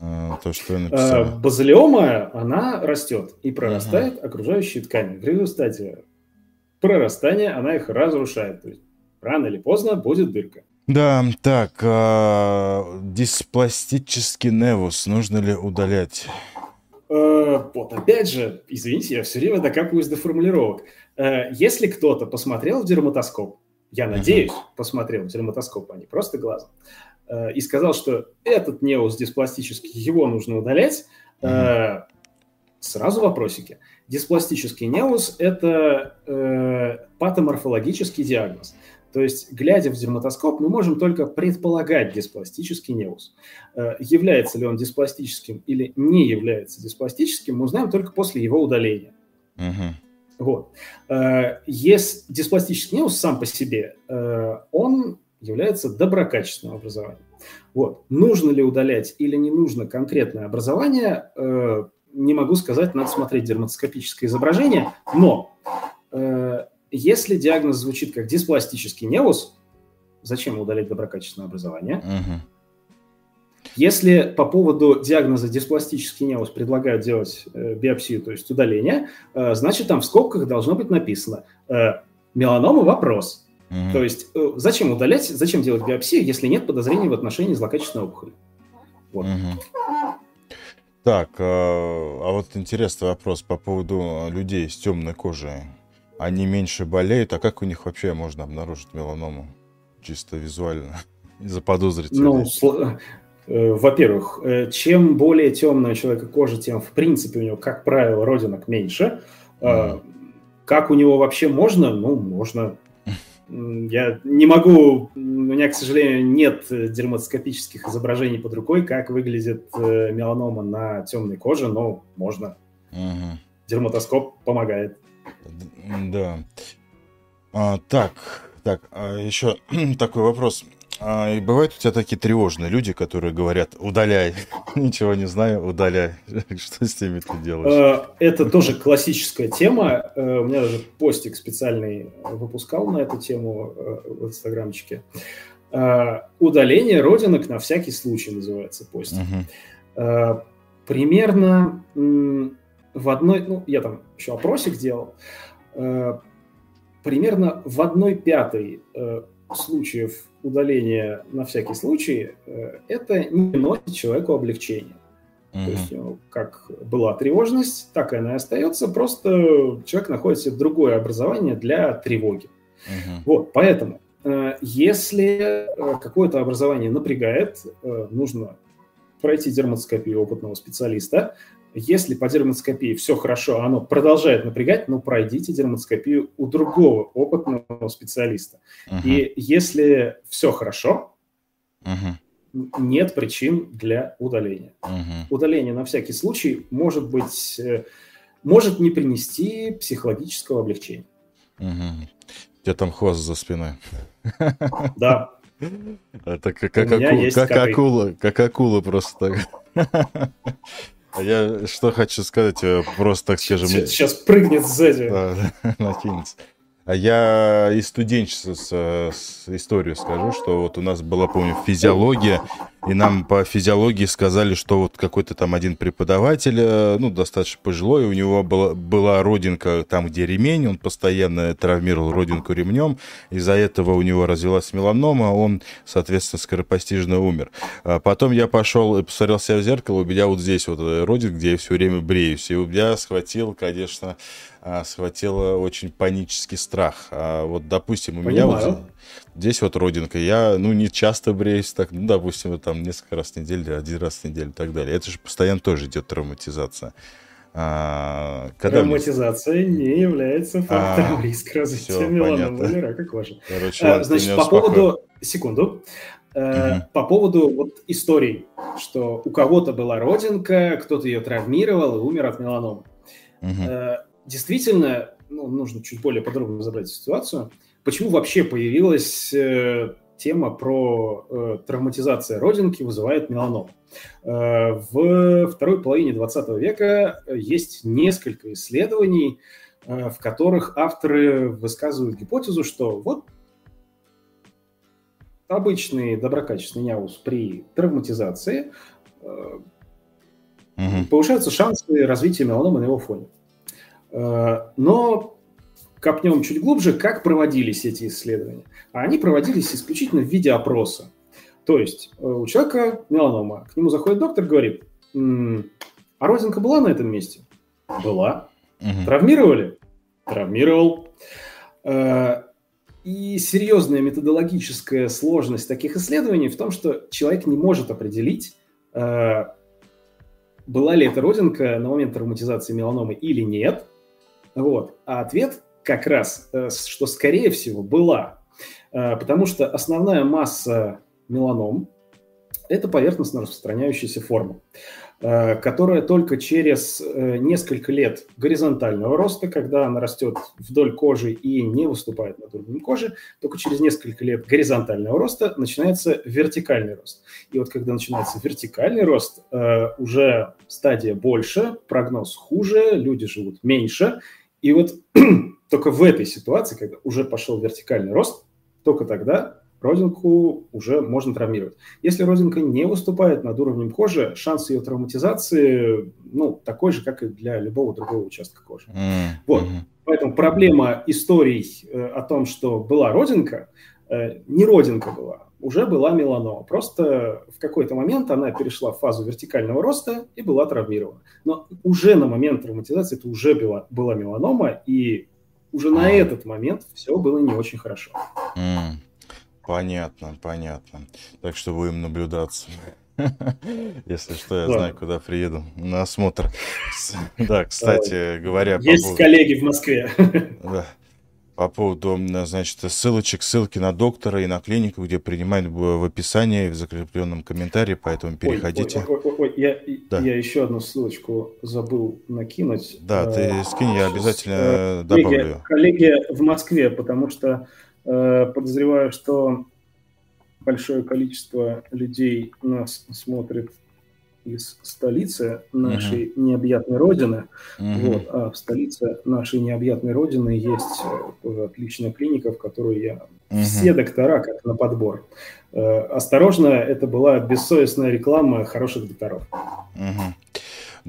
А, то, что я написал. А, базилиома, она растет и прорастает угу. окружающие ткани. В результате прорастания она их разрушает. То есть рано или поздно будет дырка. Да, так, а, диспластический невус нужно ли удалять? Э, вот, опять же, извините, я все время докапываюсь до формулировок. Э, если кто-то посмотрел в дерматоскоп, я надеюсь, посмотрел в дерматоскоп, а не просто глазом, э, и сказал, что этот неус диспластический, его нужно удалять, сразу вопросики. Диспластический неус – это патоморфологический диагноз. То есть, глядя в дерматоскоп, мы можем только предполагать диспластический неус. Э, является ли он диспластическим или не является диспластическим, мы узнаем только после его удаления. Угу. Вот. Э, есть диспластический неус сам по себе, э, он является доброкачественным образованием. Вот. Нужно ли удалять или не нужно конкретное образование, не могу сказать, надо смотреть дерматоскопическое изображение, но если диагноз звучит как диспластический неус, зачем удалять доброкачественное образование? Угу. Если по поводу диагноза диспластический неус предлагают делать э, биопсию, то есть удаление, э, значит там в скобках должно быть написано э, меланома вопрос. Mm-hmm. То есть э, зачем удалять, зачем делать биопсию, если нет подозрений в отношении злокачественной опухоли? Вот. Mm-hmm. Так, а, а вот интересный вопрос по поводу людей с темной кожей. Они меньше болеют, а как у них вообще можно обнаружить меланому? Чисто визуально. Заподозрить. Ну, Э, во-первых, э, чем более темная у человека кожа, тем, в принципе, у него, как правило, родинок меньше. Mm. Как у него вообще можно? Ну, можно. Я не могу, у меня, к сожалению, нет дерматоскопических изображений под рукой, как выглядит меланома на темной коже, но можно. Дерматоскоп помогает. Да. А, так, так, а еще такой вопрос. А, и бывают у тебя такие тревожные люди, которые говорят, удаляй, ничего не знаю, удаляй. Что с ними ты делаешь? А, это тоже классическая тема. Э, у меня даже постик специальный выпускал на эту тему э, в инстаграмчике. А, удаление родинок на всякий случай называется постик. Угу. Примерно в одной, ну, я там еще опросик делал, примерно в одной пятой э, случаев удаления на всякий случай, э, это не носит человеку облегчения. Mm-hmm. То есть, ну, как была тревожность, так и она и остается, просто человек находит себе другое образование для тревоги. Mm-hmm. Вот, поэтому, э, если э, какое-то образование напрягает, нужно пройти дерматоскопию опытного специалиста, если по дерматоскопии все хорошо, а оно продолжает напрягать, ну, пройдите дерматоскопию у другого опытного специалиста. Uh-huh. И если все хорошо, uh-huh. нет причин для удаления. Uh-huh. Удаление на всякий случай может быть, э, может не принести психологического облегчения. Uh-huh. У тебя там хвост за спиной. Да. Это как, как, аку, как акула, как акула просто так. А я что хочу сказать, э, просто так скажем... Сейчас прыгнет сзади. Накинется. А я из студенчества с, с историю скажу, что вот у нас была, помню, физиология, и нам по физиологии сказали, что вот какой-то там один преподаватель, э, ну, достаточно пожилой, у него была, была родинка там, где ремень, он постоянно травмировал родинку ремнем, из-за этого у него развилась меланома, он, соответственно, скоропостижно умер. А потом я пошел и посмотрел себя в зеркало, у меня вот здесь вот родинка, где я все время бреюсь, и у меня схватил, конечно, а, схватило очень панический страх. А вот, допустим, у Понимаю. меня вот здесь вот родинка, я, ну, не часто бреюсь, так, ну, допустим, там несколько раз в неделю, один раз в неделю и так далее. Это же постоянно тоже идет травматизация. А, когда Травматизация мне... не является фактором а, риска развития меланомы или рака кожи. Короче, а, значит, по поводу... Секунду. Угу. По поводу вот историй, что у кого-то была родинка, кто-то ее травмировал и умер от меланомы. Угу действительно, ну, нужно чуть более подробно разобрать ситуацию. Почему вообще появилась э, тема про э, травматизация родинки вызывает меланом? Э, в второй половине 20 века есть несколько исследований, э, в которых авторы высказывают гипотезу, что вот обычный доброкачественный няус при травматизации э, угу. повышаются шансы развития меланома на его фоне. Э, но копнем чуть глубже, как проводились эти исследования. А они проводились исключительно в виде опроса. То есть э, у человека меланома, к нему заходит доктор, говорит, а родинка была на этом месте? Была. Угу. Травмировали? Травмировал. Э, и серьезная методологическая сложность таких исследований в том, что человек не может определить, была ли это родинка на момент травматизации меланомы или нет. Вот. А ответ как раз, э, что скорее всего была. Э, потому что основная масса меланом – это поверхностно распространяющаяся форма. Э, которая только через несколько лет горизонтального роста, когда она растет вдоль кожи и не выступает над уровнем кожи, только через несколько лет горизонтального роста начинается вертикальный рост. И вот когда начинается вертикальный рост, уже стадия больше, прогноз хуже, люди живут меньше. И вот только в этой ситуации, когда уже пошел вертикальный рост, только тогда родинку уже можно травмировать. Если родинка не выступает над уровнем кожи, шанс ее травматизации ну, такой же, как и для любого другого участка кожи. Mm-hmm. Вот. Поэтому проблема историй э, о том, что была родинка, э, не родинка была, уже была меланома. Просто в какой-то момент она перешла в фазу вертикального роста и была травмирована. Но уже на момент травматизации это уже была, была меланома, и уже на этот момент все было не очень хорошо. Mm. Понятно, понятно. Так что будем наблюдаться. Если что, я знаю, куда приеду на осмотр. Да, кстати говоря... Есть коллеги в Москве. Да. По поводу, значит, ссылочек, ссылки на доктора и на клинику, где принимают в описании, в закрепленном комментарии, поэтому переходите. Ой, ой, ой, я, да. я еще одну ссылочку забыл накинуть. Да, ты э, скинь, я обязательно э, добавлю. Коллеги в Москве, потому что Э, подозреваю, что большое количество людей нас смотрит из столицы нашей uh-huh. необъятной родины. Uh-huh. Вот, а в столице нашей необъятной родины есть э, тоже отличная клиника, в которую я uh-huh. все доктора как на подбор. Э, осторожно, это была бессовестная реклама хороших докторов. Uh-huh.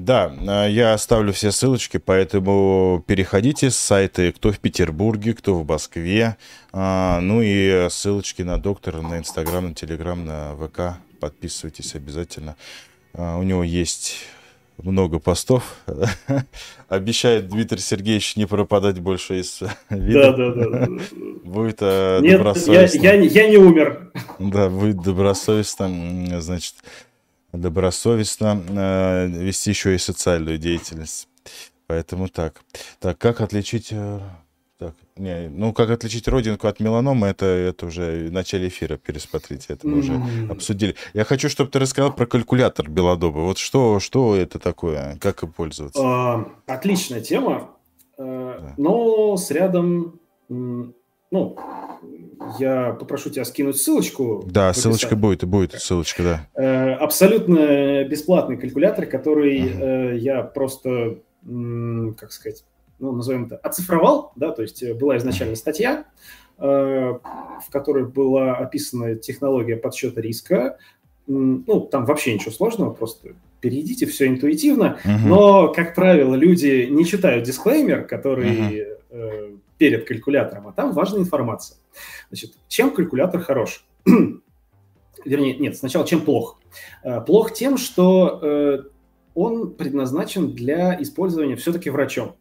Да, а, я оставлю все ссылочки, поэтому переходите с сайта, кто в Петербурге, кто в Москве. А, ну и ссылочки на доктора, на Инстаграм, на Телеграм, на ВК. Подписывайтесь обязательно. А, у него есть много постов. Обещает Дмитрий Сергеевич не пропадать больше из вида. Да, да, да. Будет Нет, добросовестно. Я, я, я не умер. Да, будет добросовестно, значит, добросовестно э, вести еще и социальную деятельность. Поэтому так. Так, как отличить... Э, так, не, ну, как отличить родинку от меланомы, это, это уже в начале эфира пересмотрите, это мы уже обсудили. Я хочу, чтобы ты рассказал про калькулятор Белодоба. Вот что, что это такое, как им пользоваться? А, отличная тема, э, да. но с рядом, ну, я попрошу тебя скинуть ссылочку. Да, ссылочка будет, будет ссылочка, да. Э, абсолютно бесплатный калькулятор, который uh-huh. я просто, как сказать, ну, назовем это, оцифровал, да, то есть была изначально статья, э, в которой была описана технология подсчета риска. Ну, там вообще ничего сложного, просто перейдите, все интуитивно. Uh-huh. Но, как правило, люди не читают дисклеймер, который uh-huh перед калькулятором, а там важная информация. Значит, чем калькулятор хорош? Вернее, нет, сначала чем плох? Э, плох тем, что э, он предназначен для использования все-таки врачом.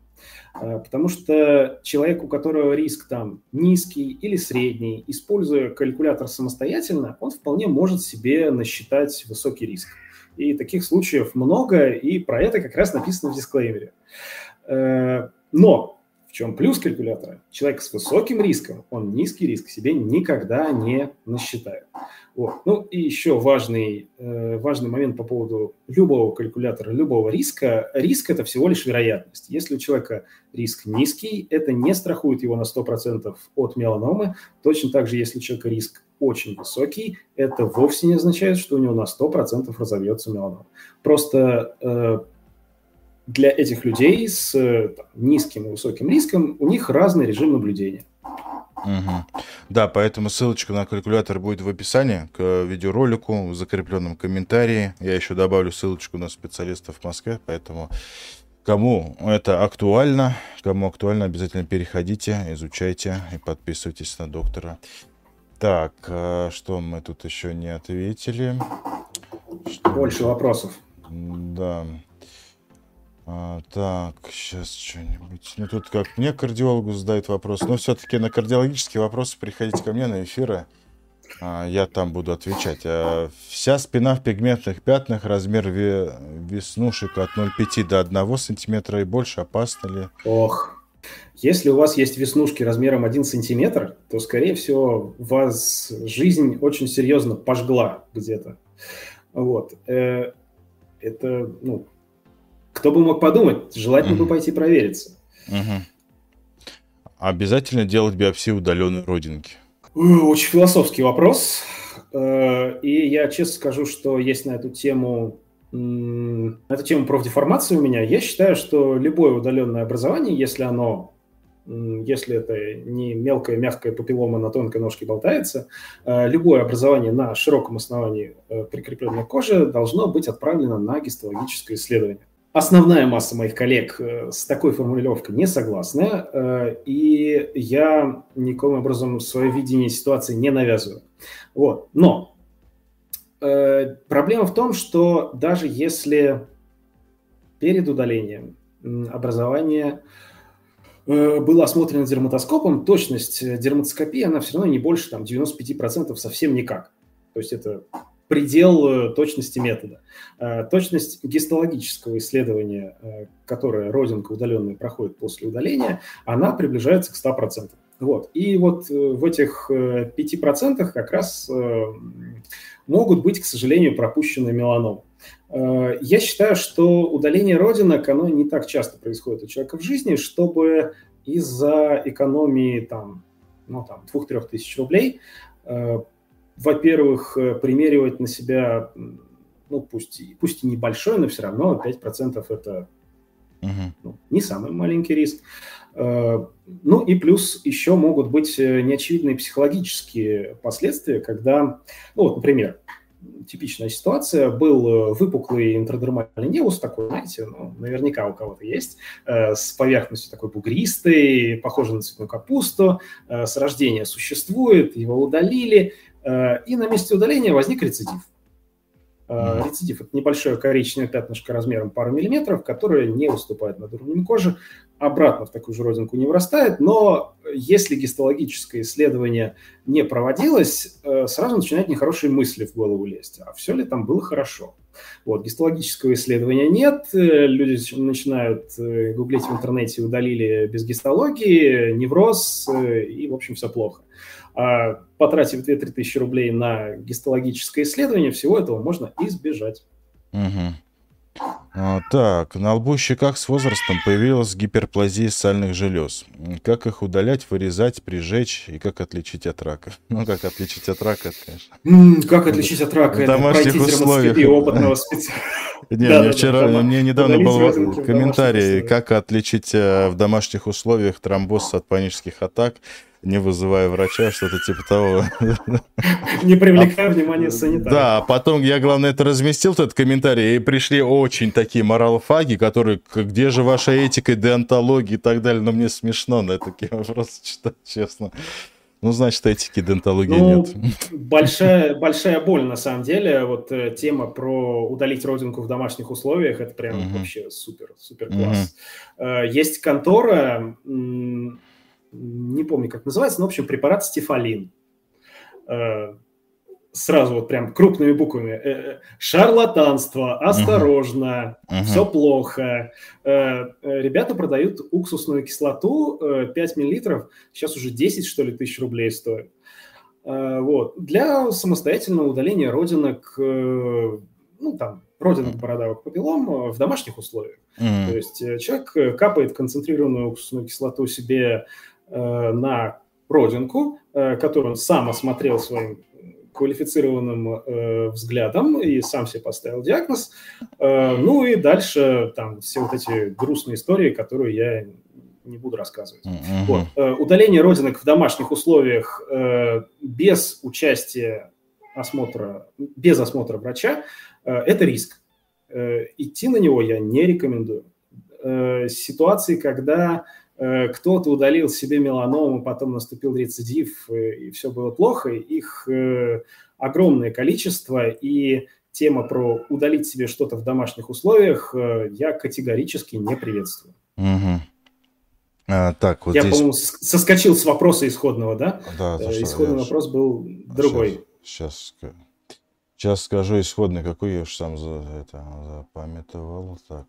Э, потому что человек, у которого риск там низкий или средний, используя калькулятор самостоятельно, он вполне может себе насчитать высокий риск. И таких случаев много, и про это как раз написано в дисклеймере. Но в чем плюс калькулятора? Человек с высоким риском, он низкий риск себе никогда не насчитает. Вот. Ну и еще важный, э, важный момент по поводу любого калькулятора, любого риска. Риск – это всего лишь вероятность. Если у человека риск низкий, это не страхует его на 100% от меланомы. Точно так же, если у человека риск очень высокий, это вовсе не означает, что у него на 100% разовьется меланома. Просто э, для этих людей с там, низким и высоким риском у них разный режим наблюдения. Угу. Да, поэтому ссылочка на калькулятор будет в описании к видеоролику, в закрепленном комментарии. Я еще добавлю ссылочку на специалистов в Москве, поэтому кому это актуально, кому актуально, обязательно переходите, изучайте и подписывайтесь на доктора. Так, а что мы тут еще не ответили? Что Больше вопросов. Да. А, так, сейчас что-нибудь. Ну, тут как мне кардиологу задают вопрос. Но все-таки на кардиологические вопросы приходите ко мне на эфиры. А, я там буду отвечать. А, вся спина в пигментных пятнах, размер веснушек от 0,5 до 1 сантиметра и больше. Опасно ли? Ох, если у вас есть веснушки размером 1 сантиметр, то, скорее всего, вас жизнь очень серьезно пожгла где-то. Вот. Э, это, ну, кто бы мог подумать, желательно mm-hmm. бы пойти провериться. Mm-hmm. Обязательно делать биопсию удаленной родинки? Очень философский вопрос. Э, и я честно скажу, что есть на эту тему на эту тему профдеформации у меня. Я считаю, что любое удаленное образование, если оно если это не мелкая мягкая папиллома на тонкой ножке болтается, э, любое образование на широком основании э, прикрепленной кожи должно быть отправлено на гистологическое исследование. Основная масса моих коллег э, с такой формулировкой не согласны, и я никаким образом свое видение ситуации не навязываю. Вот. Но проблема в том, что даже если перед удалением образование Э, было осмотрено дерматоскопом, точность э, дерматоскопии, она все равно не больше там, 95% совсем никак. То есть это предел э, точности метода. Точность гистологического исследования, которое родинка удаленная проходит после удаления, она приближается к 100%. Вот. И вот в этих 5% как раз могут быть, к сожалению, пропущены меланомы. Э, я считаю, что удаление родинок, оно не так часто происходит у человека в жизни, чтобы из-за экономии там, ну, там, 2-3 тысяч рублей, э, во-первых, э, примеривать на себя, ну, пусть, пусть и небольшой, но все равно 5% это угу. ну, не самый маленький риск. Ну и плюс еще могут быть неочевидные психологические последствия, когда, ну вот, например, типичная ситуация. Был э, выпуклый интрадермальный невус такой, знаете, ну, наверняка у кого-то есть, э, с поверхностью такой бугристой, похожей на цветную капусту, э, с рождения существует, его удалили, э, и на месте удаления возник рецидив. Э, рецидив – это небольшое коричневое пятнышко размером пару миллиметров, которое не выступает над уровнем кожи, обратно в такую же родинку не вырастает, но если гистологическое исследование не проводилось, э, сразу начинают нехорошие мысли в голову лезть. А все ли там было хорошо? Вот, гистологического исследования нет, э, люди начинают гуглить в интернете, удалили без гистологии, невроз, и, в общем, все плохо. А потратив 2-3 тысячи рублей на гистологическое исследование, всего этого можно избежать. Угу. А, так, на лбу и щеках с возрастом появилась гиперплазия сальных желез. Как их удалять, вырезать, прижечь и как отличить от рака? Ну, как отличить от рака, конечно. Как отличить от рака? В домашних условиях. опытного специалиста. Не, да, мне вчера, да, мне недавно был комментарий, как отличить э, в домашних условиях тромбоз от панических атак не вызывая врача, что-то типа того. Не привлекая а, внимания санитара. Да, а потом я, главное, это разместил, этот комментарий, и пришли очень такие моралфаги, которые, где же ваша этика, деонтология и так далее, но мне смешно на такие вопросы читать, честно. Ну, значит, этики дентологии ну, нет. Большая, большая боль, на самом деле. Вот э, тема про удалить родинку в домашних условиях, это прям угу. вообще супер, супер класс. Угу. Э, есть контора, не помню, как называется, но, в общем, препарат стефалин. Э, сразу вот прям крупными буквами. Э, э, шарлатанство, осторожно, uh-huh. все плохо. Ребята продают уксусную кислоту 5 миллилитров, сейчас уже 10, что ли, тысяч рублей стоит. Вот. Для самостоятельного удаления родинок, ну, там, родинок бородавок папиллом в домашних условиях. Mm. То есть человек капает концентрированную уксусную кислоту себе на родинку, э, которую он сам осмотрел своим квалифицированным э, взглядом и сам себе поставил диагноз. Э, ну и дальше там все вот эти грустные истории, которые я не буду рассказывать. Uh-huh. Вот. Э, удаление родинок в домашних условиях э, без участия осмотра, без осмотра врача э, – это риск. Э, идти на него я не рекомендую. Э, ситуации, когда Э, кто-то удалил себе меланому, потом наступил рецидив, э, и все было плохо. Их э, огромное количество, и тема про удалить себе что-то в домашних условиях я категорически не приветствую. Угу. А, так, вот Я, здесь... по-моему, соскочил с вопроса исходного, да? Да, э, Исходный я... вопрос был другой. Сейчас, сейчас, сейчас скажу исходный, какой я уж сам за это запамятовал. Так.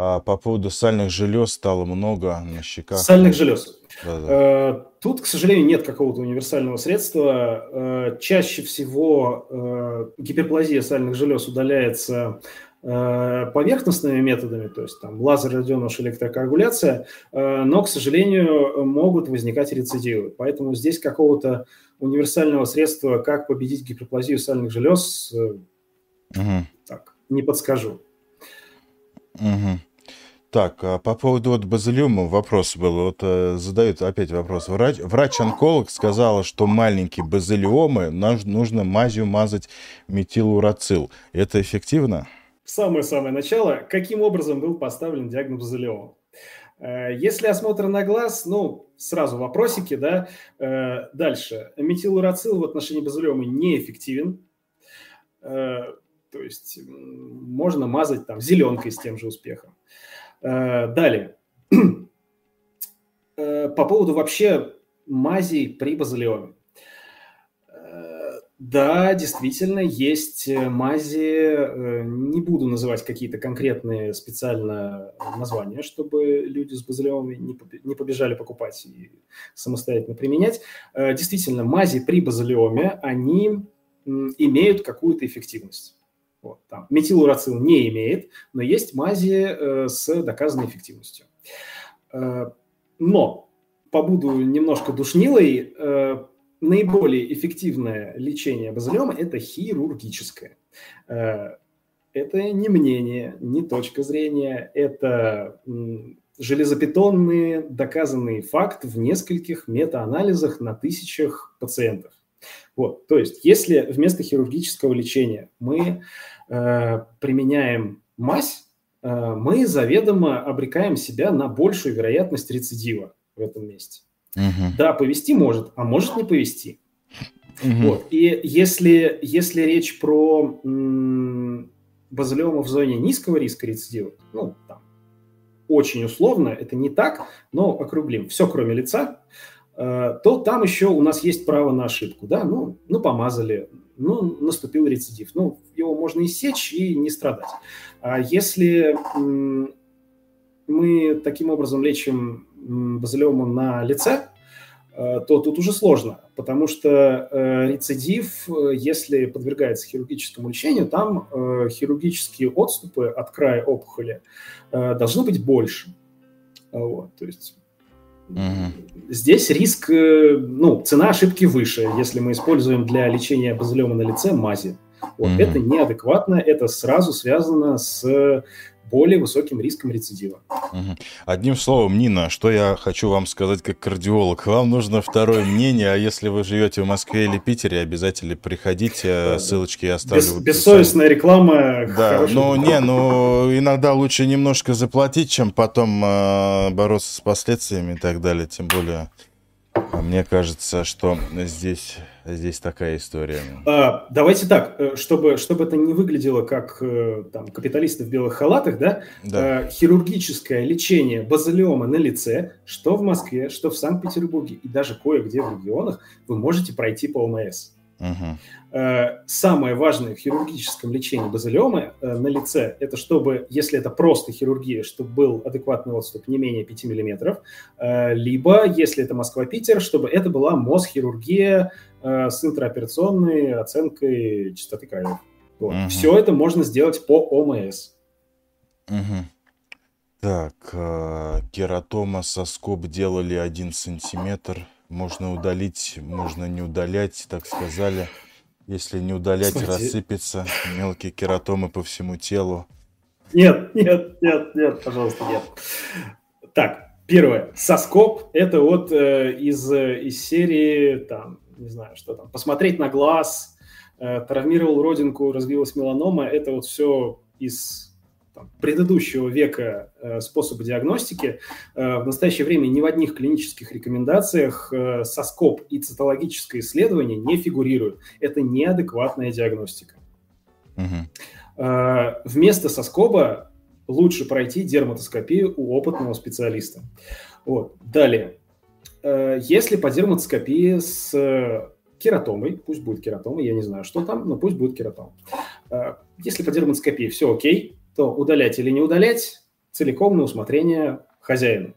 А по поводу сальных желез стало много на щеках. Сальных желез. Да, да. Э, тут, к сожалению, нет какого-то универсального средства. Э, чаще всего гиперплазия сальных желез удаляется Э, поверхностными методами, то есть там лазер, радионуш, электрокоагуляция, э, но, к сожалению, могут возникать рецидивы. Поэтому здесь какого-то универсального средства, как победить гиперплазию сальных желез, угу. так, не подскажу. Угу. Так, а по поводу вот базилиума вопрос был. Вот э, задают опять вопрос. Врач, врач-онколог сказала, что маленькие базилиомы нужно мазью мазать метилурацил. Это эффективно? самое-самое начало, каким образом был поставлен диагноз базилиома. Э, если осмотр на глаз, ну, сразу вопросики, да. Э, дальше. Метилурацил в отношении базилиома неэффективен. Э, то есть можно мазать там зеленкой с тем же успехом. Далее. По поводу вообще мазей при базилиоме. Да, действительно, есть э, мази, э, не буду называть какие-то конкретные специально названия, чтобы люди с базилиомами не побежали покупать и самостоятельно применять. Э, действительно, мази при базилиоме, они имеют какую-то эффективность. Вот, там, метилурацил не имеет, но есть мази с доказанной эффективностью. Но побуду немножко душнилой, наиболее эффективное лечение базилиома – это хирургическое. Э, это не мнение, не точка зрения, это железобетонный доказанный факт в нескольких метаанализах на тысячах пациентов. Вот, то есть, если вместо хирургического лечения мы э, применяем мазь, э, мы заведомо обрекаем себя на большую вероятность рецидива в этом месте. Угу. Да, повести может, а может не повести. Угу. Вот. И если, если речь про м- в зоне низкого риска рецидива, ну, там, очень условно, это не так, но округлим, все кроме лица, то там еще у нас есть право на ошибку, да, ну, ну помазали, ну, наступил рецидив, ну, его можно иссечь и не страдать. А если мы таким образом лечим базилиомом на лице, э, то тут уже сложно, потому что э, рецидив, э, если подвергается хирургическому лечению, там хирургические отступы от края опухоли должны быть больше. Вот, то есть угу. здесь риск, ну, цена ошибки выше, если мы используем для лечения базилиома на лице мази. Вот, угу. Это неадекватно, это сразу связано с более высоким риском рецидива. Одним словом, Нина, что я хочу вам сказать как кардиолог. Вам нужно второе мнение, а если вы живете в Москве или Питере, обязательно приходите, ссылочки я оставлю. Без, бессовестная реклама. Да, ну не, ну иногда лучше немножко заплатить, чем потом э, бороться с последствиями и так далее, тем более а мне кажется, что здесь, здесь такая история. А, давайте так, э, чтобы, чтобы это не выглядело как э, там, капиталисты в белых халатах, да? да. А, хирургическое лечение базилиома на лице, что в Москве, что в Санкт-Петербурге и даже кое-где в регионах вы можете пройти по ОМС. Угу. Самое важное в хирургическом лечении базилиомы э, на лице – это чтобы, если это просто хирургия, чтобы был адекватный отступ не менее 5 мм, либо, если это Москва-Питер, чтобы это была мозг-хирургия с интраоперационной оценкой частоты краев. Вот. Угу. Все это можно сделать по ОМС. Угу. Так, кератома соскоб делали 1 сантиметр – можно удалить, можно не удалять, так сказали. Если не удалять, Смотрите. рассыпется мелкие кератомы по всему телу. Нет, нет, нет, нет, пожалуйста, нет. Так, первое. Соскоп – это вот э, из, из серии, там, не знаю, что там, посмотреть на глаз, э, травмировал родинку, развилась меланома. Это вот все из там, предыдущего века э, способа диагностики. Э, в настоящее время ни в одних клинических рекомендациях э, соскоп и цитологическое исследование не фигурируют. Это неадекватная диагностика. Угу. Э, вместо соскоба лучше пройти дерматоскопию у опытного специалиста. Вот. Далее. Э, если по дерматоскопии с кератомой, пусть будет кератома, я не знаю, что там, но пусть будет кератома. Э, если по дерматоскопии все окей, то удалять или не удалять целиком на усмотрение хозяина.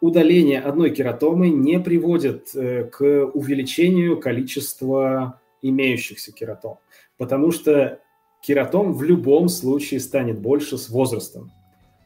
Удаление одной кератомы не приводит э, к увеличению количества имеющихся кератом, потому что кератом в любом случае станет больше с возрастом.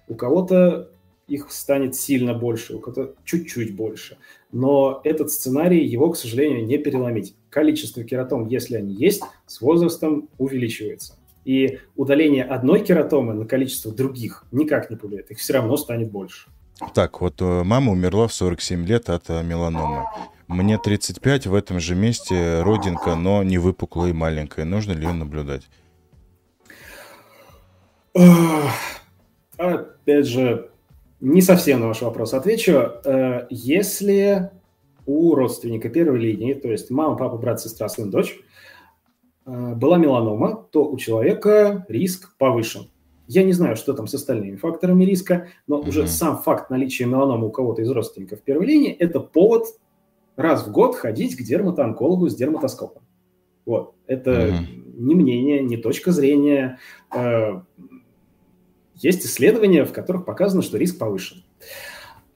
У кого-то их станет сильно больше, у кого-то чуть-чуть больше. Но этот сценарий, его, к сожалению, не переломить. Количество кератом, если они есть, с возрастом увеличивается. И удаление одной кератомы на количество других никак не повлияет. Их все равно станет больше. Так, вот э, мама умерла в 47 лет от э, меланомы. Мне 35, в этом же месте родинка, но не выпуклая и маленькая. Нужно ли ее наблюдать? Опять же, не совсем на ваш вопрос отвечу. Э, если у родственника первой линии, то есть мама, папа, брат, сестра, сын, дочь, э, была меланома, то у человека риск повышен. Я не знаю, что там с остальными факторами риска, но угу. уже сам факт наличия меланомы у кого-то из родственников первой линии – это повод раз в год ходить к дерматоонкологу с дерматоскопом. Вот. Это угу. не мнение, не точка зрения. Есть исследования, в которых показано, что риск повышен.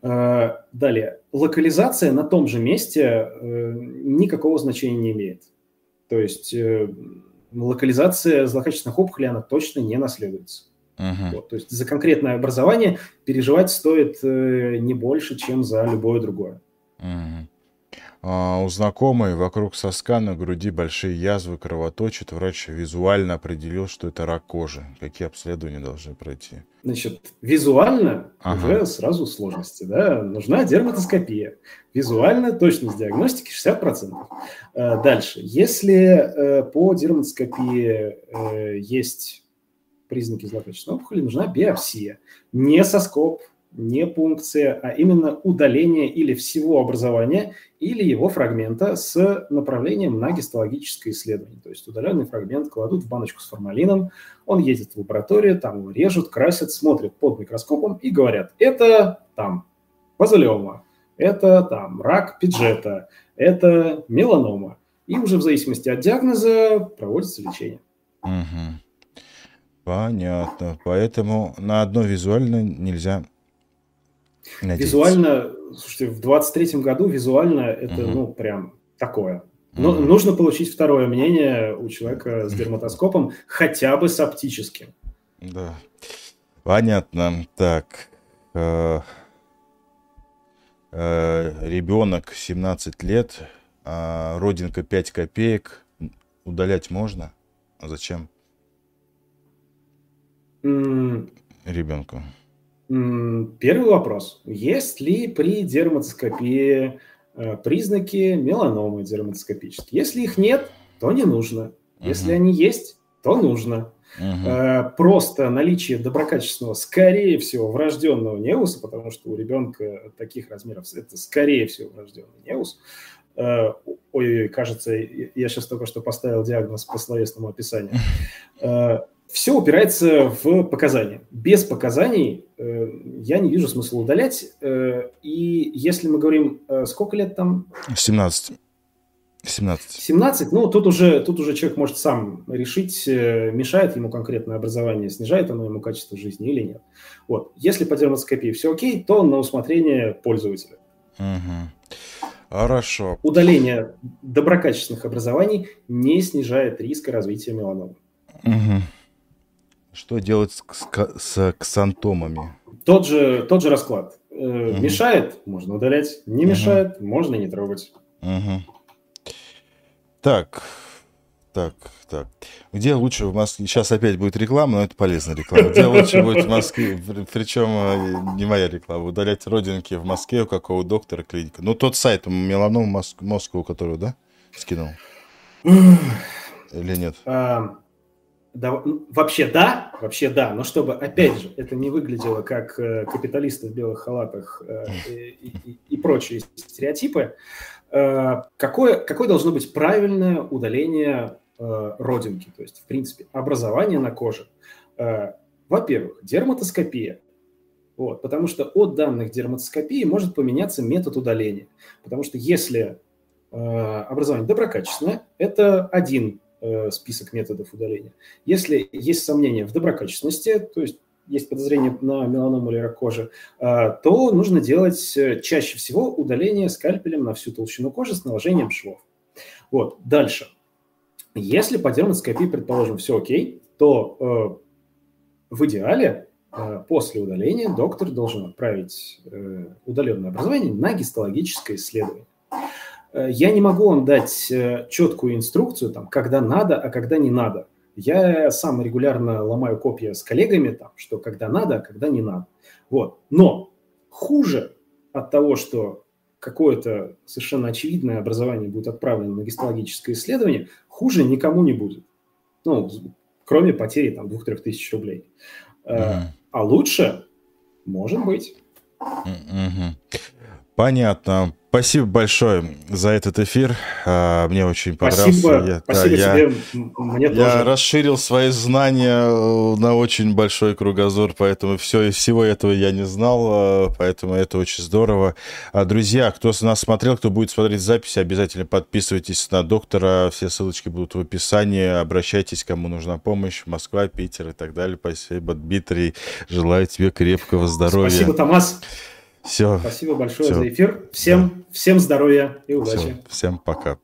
Э, далее. Локализация на том же месте э, никакого значения не имеет. То есть э, локализация злокачественных опухолей, она точно не наследуется. Uh-huh. Вот, то есть за конкретное образование переживать стоит не больше, чем за любое другое. Uh-huh. А, у знакомой вокруг соска на груди большие язвы кровоточат. Врач визуально определил, что это рак кожи. Какие обследования должны пройти? Значит, визуально ага. уже сразу сложности. Да? Нужна дерматоскопия. Визуально точность диагностики 60%. Э, дальше. Если э, по дерматоскопии э, есть признаки злокачественной опухоли, нужна биопсия. Не соскоб, не пункция, а именно удаление или всего образования, или его фрагмента с направлением на гистологическое исследование. То есть удаленный фрагмент кладут в баночку с формалином, он едет в лабораторию, там его режут, красят, смотрят под микроскопом и говорят, это там базалиома, это там рак пиджета, это меланома. И уже в зависимости от диагноза проводится лечение. Угу. Понятно. Поэтому на одно визуально нельзя Надеяться. Визуально, слушайте, в 23-м году визуально это, угу. ну, прям такое. Но угу. нужно получить второе мнение у человека с дерматоскопом, хотя бы с оптическим. Да. Понятно. Так. Э, э, ребенок 17 лет, а родинка 5 копеек. Удалять можно? А зачем? Ребенку. Первый вопрос. Есть ли при дерматоскопии э, признаки меланомы дерматоскопические? Если их нет, то не нужно. Если uh-huh. они есть, то нужно. Uh-huh. Просто наличие доброкачественного, скорее всего, врожденного неуса, потому что у ребенка таких размеров это скорее всего врожденный неус. Э, ой, кажется, я сейчас только что поставил диагноз по словесному описанию все упирается в показания. Без показаний э, я не вижу смысла удалять. Э, и если мы говорим, э, сколько лет там? 17. 17. 17, ну, тут уже, тут уже человек может сам решить, э, мешает ему конкретное образование, снижает оно ему качество жизни или нет. Вот. Если по дерматоскопии все окей, то на усмотрение пользователя. Угу. Хорошо. Удаление доброкачественных образований не снижает риска развития меланомы. Угу. Что делать с, с ксантомами? Тот же, тот же расклад. Угу. Мешает, можно удалять. Не угу. мешает, можно не трогать. Угу. Так, так, так. Где лучше в Москве? Сейчас опять будет реклама, но это полезная реклама. Где лучше будет в Москве? Причем э, не моя реклама. Удалять родинки в Москве у какого доктора клиника? Ну, тот сайт меланом Моск... Москву, который, да, скинул? Или нет? А, да, вообще да, вообще да, но чтобы, опять же, это не выглядело как э, капиталисты в белых халатах э, и, и, и прочие стереотипы, э, какое, какое должно быть правильное удаление родинки, то есть, в принципе, образование на коже. Во-первых, дерматоскопия Вот, потому что от данных дерматоскопии может поменяться метод удаления. Потому что если образование доброкачественное, это один список методов удаления. Если есть сомнения в доброкачественности, то есть есть подозрение на меланому или рак кожи, э, то нужно делать э, чаще всего удаление скальпелем на всю толщину кожи с наложением швов. Вот, дальше. Если по дерматоскопии, предположим, все окей, то э, в идеале э, после удаления доктор должен отправить э, удаленное образование на гистологическое исследование. Э, я не могу вам дать э, четкую инструкцию, там, когда надо, а когда не надо. Я сам регулярно ломаю копья с коллегами, там, что когда надо, а когда не надо. Вот. Но хуже от того, что какое-то совершенно очевидное образование будет отправлено на гистологическое исследование, хуже никому не будет. Ну, кроме потери там 2-3 тысяч рублей. Mm-hmm. А лучше может быть. Mm-hmm. Понятно. Спасибо большое за этот эфир. А, мне очень понравился. Спасибо, я, спасибо да, тебе. Я, Мне я тоже. расширил свои знания э, на очень большой кругозор, поэтому все, всего этого я не знал, э, поэтому это очень здорово. А, друзья, кто нас смотрел, кто будет смотреть запись, обязательно подписывайтесь на доктора. Все ссылочки будут в описании. Обращайтесь, кому нужна помощь. Москва, Питер и так далее. Спасибо, Дмитрий. Желаю тебе крепкого здоровья. Спасибо, Томас. Все. Спасибо большое все. за эфир. Всем, да. всем здоровья и удачи. Все. Всем пока.